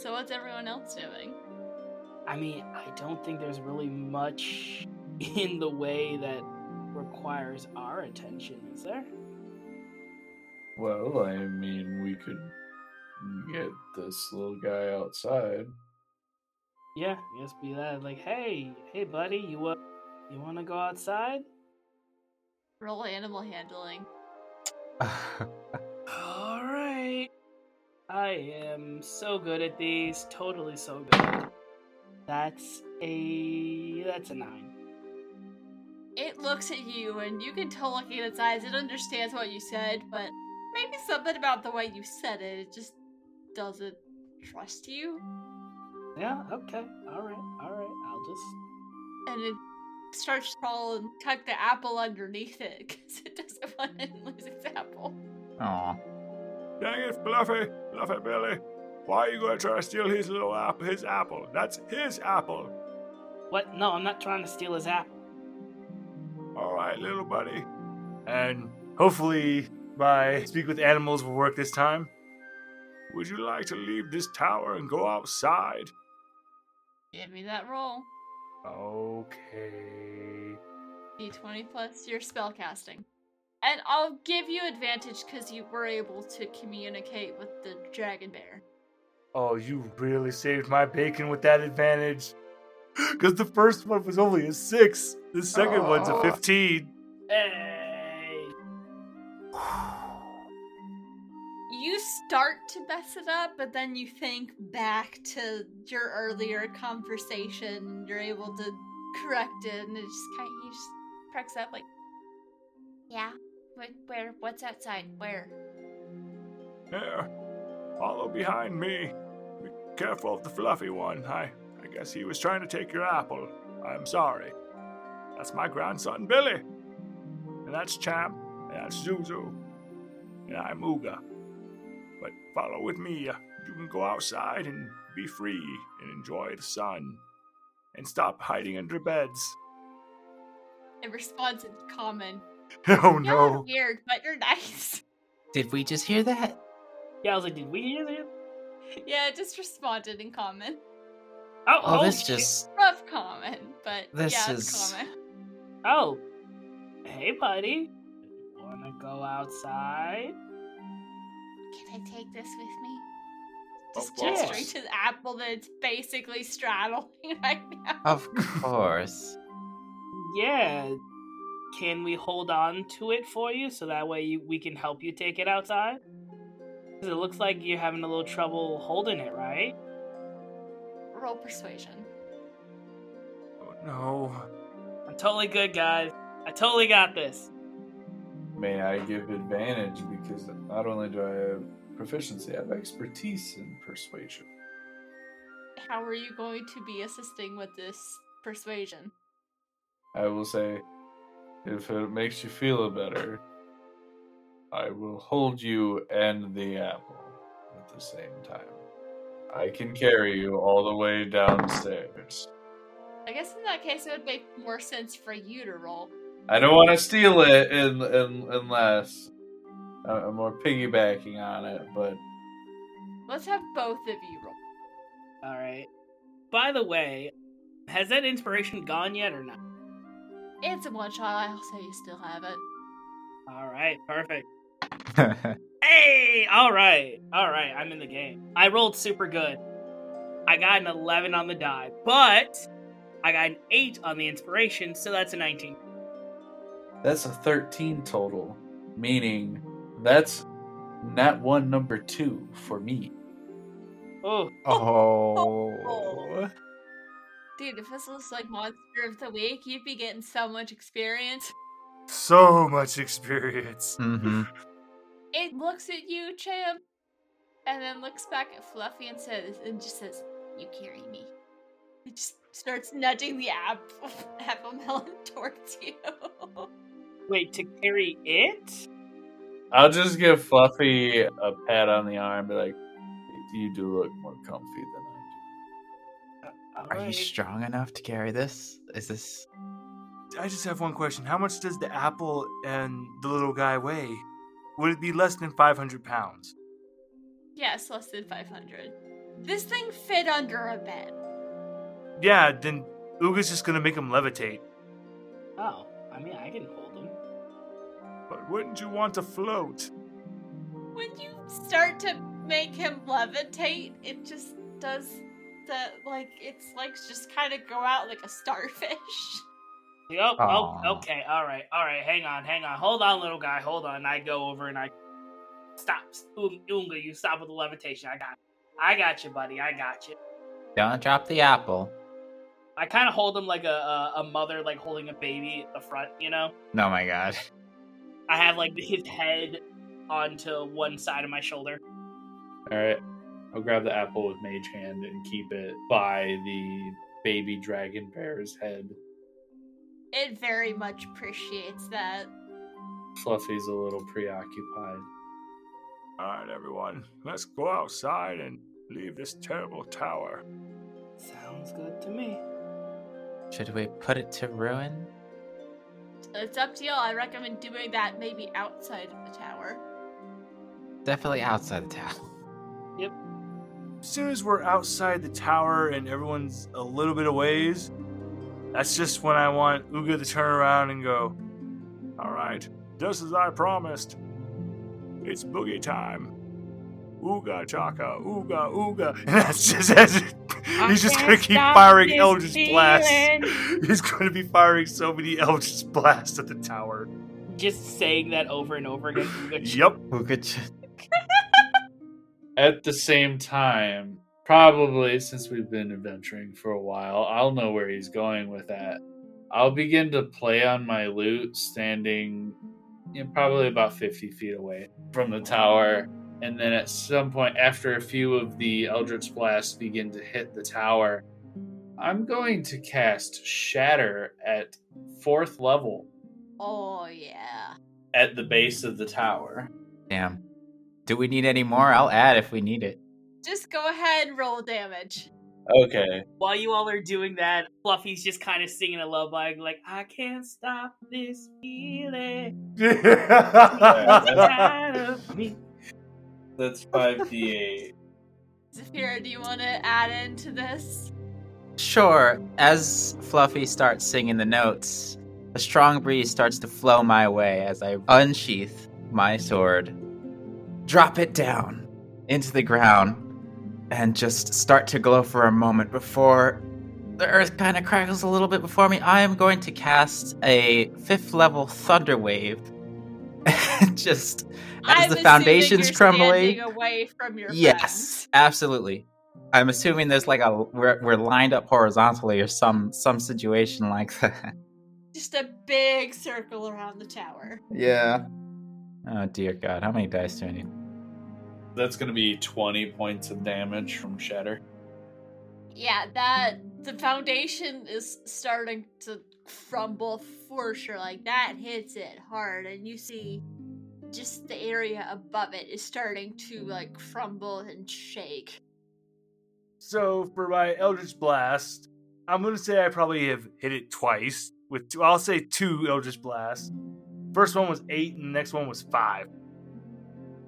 So, what's everyone else doing? I mean, I don't think there's really much in the way that requires our attention, is there? Well, I mean, we could get this little guy outside. Yeah, just be that. Like, hey, hey, buddy, you uh, you want to go outside? Roll animal handling. All right. I am so good at these. Totally so good. That's a that's a nine. It looks at you, and you can tell looking at its eyes, it understands what you said, but maybe something about the way you said it, it just doesn't trust you. Yeah. Okay. All right. All right. I'll just. and it starts to crawl and tuck the apple underneath it because it doesn't want to lose its apple. Aw. Dang it, Fluffy, Fluffy Billy. Why are you gonna try to steal his little apple? His apple. That's his apple. What? No, I'm not trying to steal his apple. All right, little buddy. And hopefully, my speak with animals will work this time. Would you like to leave this tower and go outside? Give me that roll. Okay. D20 plus your spell casting. And I'll give you advantage because you were able to communicate with the dragon bear. Oh, you really saved my bacon with that advantage. Because the first one was only a six. The second one's a 15. Hey. You start to mess it up, but then you think back to your earlier conversation. And you're able to correct it, and it just kind of you just cracks up like, yeah, where, where, what's outside? Where? There. Follow behind me. Be careful of the fluffy one. I, I guess he was trying to take your apple. I'm sorry. That's my grandson, Billy. And that's Champ. And that's Zuzu. And I'm Uga. But follow with me. Uh, You can go outside and be free and enjoy the sun. And stop hiding under beds. It response, in common. Oh You're no. weird, but you're nice. Did we just hear that? Yeah, I was like, did we hear that? yeah, it just responded in common. Oh, Oh, oh, this shit. just. Rough comment, but This yeah, is- it's common. Oh, hey, buddy. Wanna go outside? Can I take this with me? Just get course. straight to the apple that's basically straddling right now. Of course. Yeah. Can we hold on to it for you so that way you, we can help you take it outside? 'Cause it looks like you're having a little trouble holding it, right? Roll persuasion. Oh no. I'm totally good, guys. I totally got this. May I give advantage because not only do I have proficiency, I have expertise in persuasion. how are you going to be assisting with this persuasion? I will say, if it makes you feel better, I will hold you and the apple at the same time. I can carry you all the way downstairs. I guess in that case, it would make more sense for you to roll. I don't want to steal it in, in, unless I- I'm more piggybacking on it, but Let's have both of you roll. All right. By the way, has that inspiration gone yet or not? It's a one shot. I'll say you still have it. All right, perfect. Hey, all right, all right. I'm in the game. I rolled super good. I got an 11 on the die, but I got an 8 on the inspiration, so that's a 19. that's a 13 total, meaning that's not one number two for me. Oh, oh. oh. Dude, if this was like Monster of the Week, you'd be getting so much experience. So much experience. hmm It looks at you, champ, and then looks back at Fluffy and says, and just says, "You carry me." It just starts nudging the apple, apple melon towards you. wait, to carry it? I'll just give Fluffy a pat on the arm, be like, "You do look more comfy than I All Are you strong enough to carry this? Is this? I just have one question. How much does the apple and the little guy weigh? Would it be less than 500 pounds? yes, less than five hundred. This thing fit under a bed. Yeah, then Uga's just gonna make him levitate. Oh, I mean, I can hold him. But wouldn't you want to float? When you start to make him levitate, it just does the like its legs just kind of go out like a starfish. Oh, oh, okay, all right, all right. Hang on, hang on. Hold on, little guy. Hold on. I go over and I stop. Unga, you stop with the levitation. I got, I got you, buddy. I got you. Don't drop the apple. I kind of hold him like a, a a mother, like holding a baby at the front. You know, Oh my god. I have like his head onto one side of my shoulder. All right, I'll grab the apple with Mage Hand and keep it by the baby dragon bear's head. It very much appreciates that. Fluffy's a little preoccupied. All right, everyone, let's go outside and leave this terrible tower. Sounds good to me. Should we put it to ruin? It's up to you. I recommend doing that maybe outside of the tower. Definitely outside the town. As soon as we're outside the tower and everyone's a little bit of ways, that's just when I want Uga to turn around and go, All right, just as I promised, it's boogie time. Ooga chaka, ooga ooga. And that's just as he's just gonna keep firing this Eldritch blasts. He's gonna be firing so many Eldritch blasts at the tower. Just saying that over and over again. Yep. Who could? At the same time, probably since we've been adventuring for a while, I'll know where he's going with that. I'll begin to play on my lute standing you know, probably about 50 feet away from the tower. And then at some point, after a few of the Eldritch blasts begin to hit the tower, I'm going to cast Shatter at fourth level Oh yeah. at the base of the tower. Damn. Do we need any more? I'll add if we need it. Just go ahead and roll damage. Okay. While you all are doing that, Fluffy's just kind of singing a lullaby, like, I can't stop this feeling inside. That's 5d8. Zafira, do you want to add into this? Sure. As Fluffy starts singing the notes, a strong breeze starts to flow my way as I unsheath my sword, drop it down into the ground, and just start to glow for a moment before the earth kind of crackles a little bit before me. I am going to cast a fifth level thunder wave. just as I'm the foundation's crumbling. away from your Yes, friends. absolutely. I'm assuming there's like a we're we're lined up horizontally or some some situation like that. Just a big circle around the tower. Yeah. Oh dear God, how many dice do I need? That's going to be 20 points of damage from Shatter. yeah, that the foundation is starting to crumble for sure. Like that hits it hard, and you see just the area above it is starting to like crumble and shake. So for my Eldritch Blast, I'm gonna say I probably have hit it twice with two. I'll say two Eldritch Blasts. First one was eight, and the next one was five.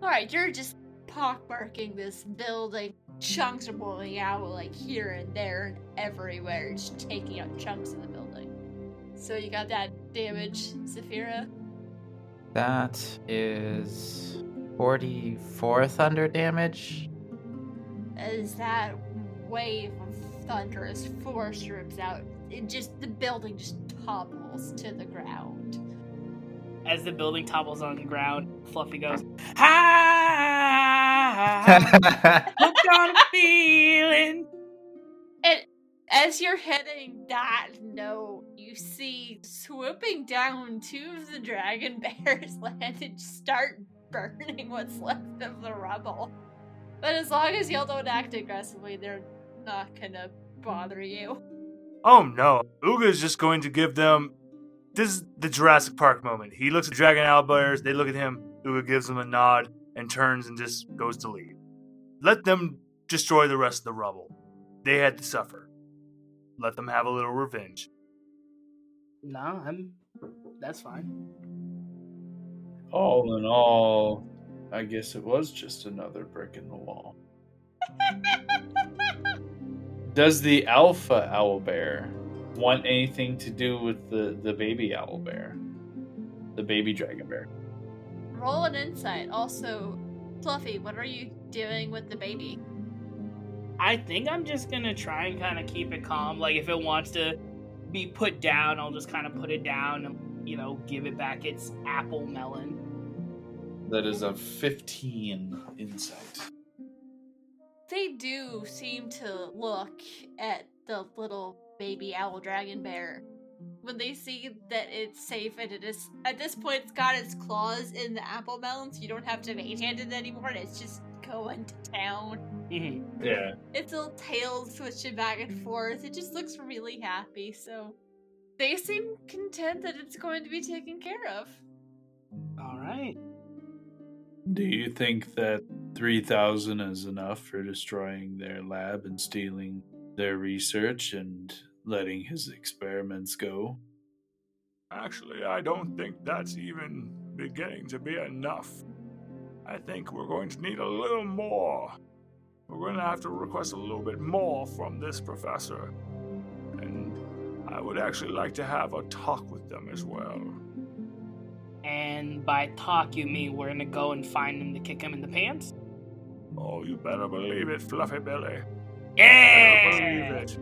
All right, you're just pockmarking this building. Chunks are blowing out, like here and there and everywhere, just taking out chunks of the building. So you got that damage, Zafira. That is 44 thunder damage. As that wave of thunderous force rips out, it just the building just topples to the ground. As the building topples on the ground, Fluffy goes, "Ha! Hooked on a feeling." And as you're hitting that note, you see swooping down two of the dragon bears land and start burning what's left of the rubble. But as long as y'all don't act aggressively, they're not gonna bother you. Oh no, Uga is just going to give them. This is the Jurassic Park moment. He looks at Dragon Owlbears, they look at him, Uga gives them a nod and turns and just goes to leave. Let them destroy the rest of the rubble. They had to suffer. Let them have a little revenge. No, I'm. That's fine. All in all, I guess it was just another brick in the wall. Does the alpha owl bear want anything to do with the, the baby owl bear? The baby dragon bear? Roll an insight. Also, Fluffy, what are you doing with the baby? I think I'm just gonna try and kind of keep it calm. Like if it wants to be put down, I'll just kind of put it down and you know give it back its apple melon. That is a 15 insight. They do seem to look at the little baby owl dragon bear when they see that it's safe and it is at this point it's got its claws in the apple melon, so you don't have to maintain it anymore. And it's just going to town. Mhm. Yeah. Its little tail switching back and forth. It just looks really happy. So they seem content that it's going to be taken care of. All right. Do you think that 3,000 is enough for destroying their lab and stealing their research and letting his experiments go? Actually, I don't think that's even beginning to be enough. I think we're going to need a little more. We're going to have to request a little bit more from this professor. And I would actually like to have a talk with them as well. And by talk, you mean we're gonna go and find him to kick him in the pants? Oh, you better believe it, Fluffy Billy. Better Yeah. believe it.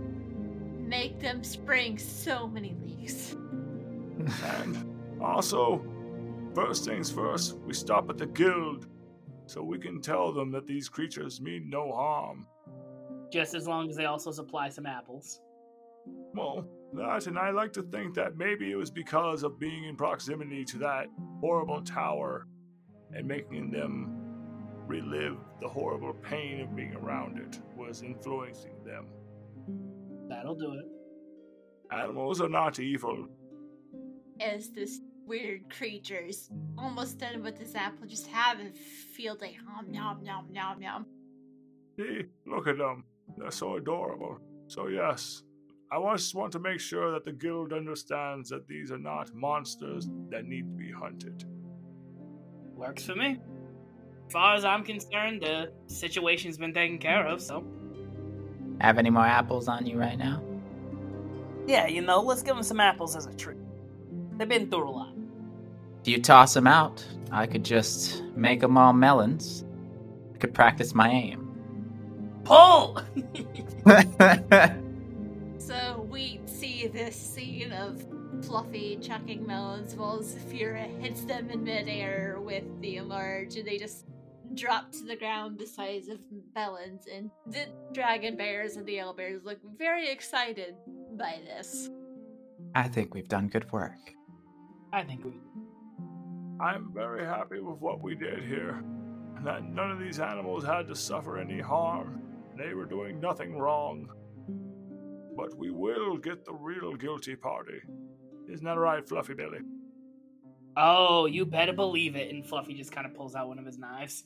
Make them spring so many leaves. And also, first things first, we stop at the guild so we can tell them that these creatures mean no harm. Just as long as they also supply some apples. Well, that, and I like to think that maybe it was because of being in proximity to that horrible tower and making them relive the horrible pain of being around it was influencing them. That'll do it. Animals are not evil. As this weird creature's almost done with this apple, just have a field day. Nom nom nom nom nom. See, look at them. They're so adorable. So, yes, I just want to make sure that the guild understands that these are not monsters that need to be hunted. Works for me. As far as I'm concerned, the situation's been taken care of, so. Have any more apples on you right now? Yeah, you know, let's give them some apples as a treat. They've been through a lot. If you toss them out, I could just make them all melons. I could practice my aim. Pull! So we see this scene of Fluffy chucking melons while Zafira hits them in midair with the enlarge, and they just drop to the ground the size of melons. And the dragon bears and the owl bears look very excited by this. I think we've done good work. I think we. I'm very happy with what we did here. and That none of these animals had to suffer any harm. They were doing nothing wrong. but we will get the real guilty party. Isn't that right, Fluffy Belly? Oh, you better believe it. And Fluffy just kind of pulls out one of his knives.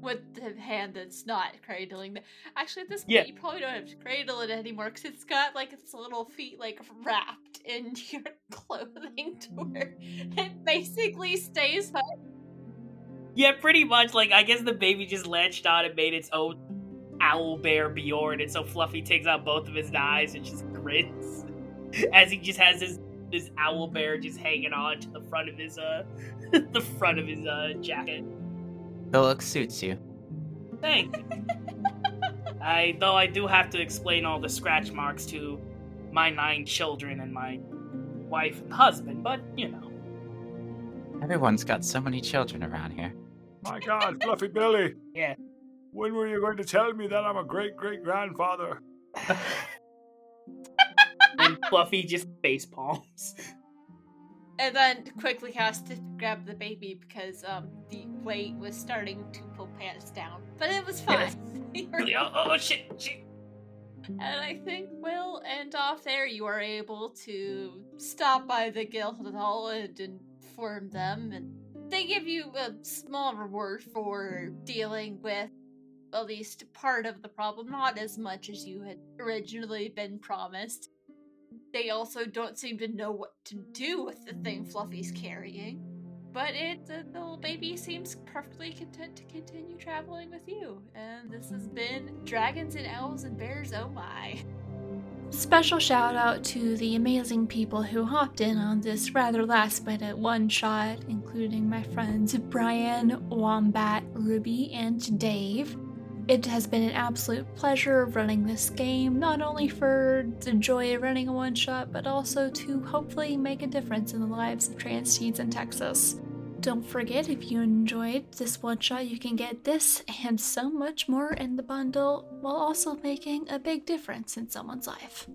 With the hand that's not cradling. The- Actually, at this point, Yeah. you probably don't have to cradle it anymore because it's got like its little feet like wrapped into your clothing to where it basically stays. Yeah, pretty much. Like, I guess the baby just latched on and made its own owl bear Bjorn. And so Fluffy takes out both of his knives and just grins as he just has his this owl bear just hanging on to the front of his uh the front of his uh jacket. The look suits you. Thank you. I though I do have to explain all the scratch marks to my nine children and my wife and husband, but you know. Everyone's got so many children around here. My God, Fluffy Belly! Yeah. When were you going to tell me that I'm a great great grandfather? Fluffy just face palms. And then quickly has to grab the baby because um the weight was starting to pull pants down. But it was fine. Oh, oh shit, shit. And I think we'll end off there. You are able to stop by the guild hall and inform them, and they give you a small reward for dealing with at least part of the problem, not as much as you had originally been promised. They also don't seem to know what to do with the thing Fluffy's carrying. But it, the, little baby seems perfectly content to continue traveling with you. And this has been Dragons and Elves and Bears Oh My. Special shout out to the amazing people who hopped in on this rather last minute one shot, including my friends Brian, Wombat, Ruby, and Dave. It has been an absolute pleasure running this game, not only for the joy of running a one shot, but also to hopefully make a difference in the lives of trans teens in Texas. Don't forget, if you enjoyed this one shot, you can get this and so much more in the bundle while also making a big difference in someone's life.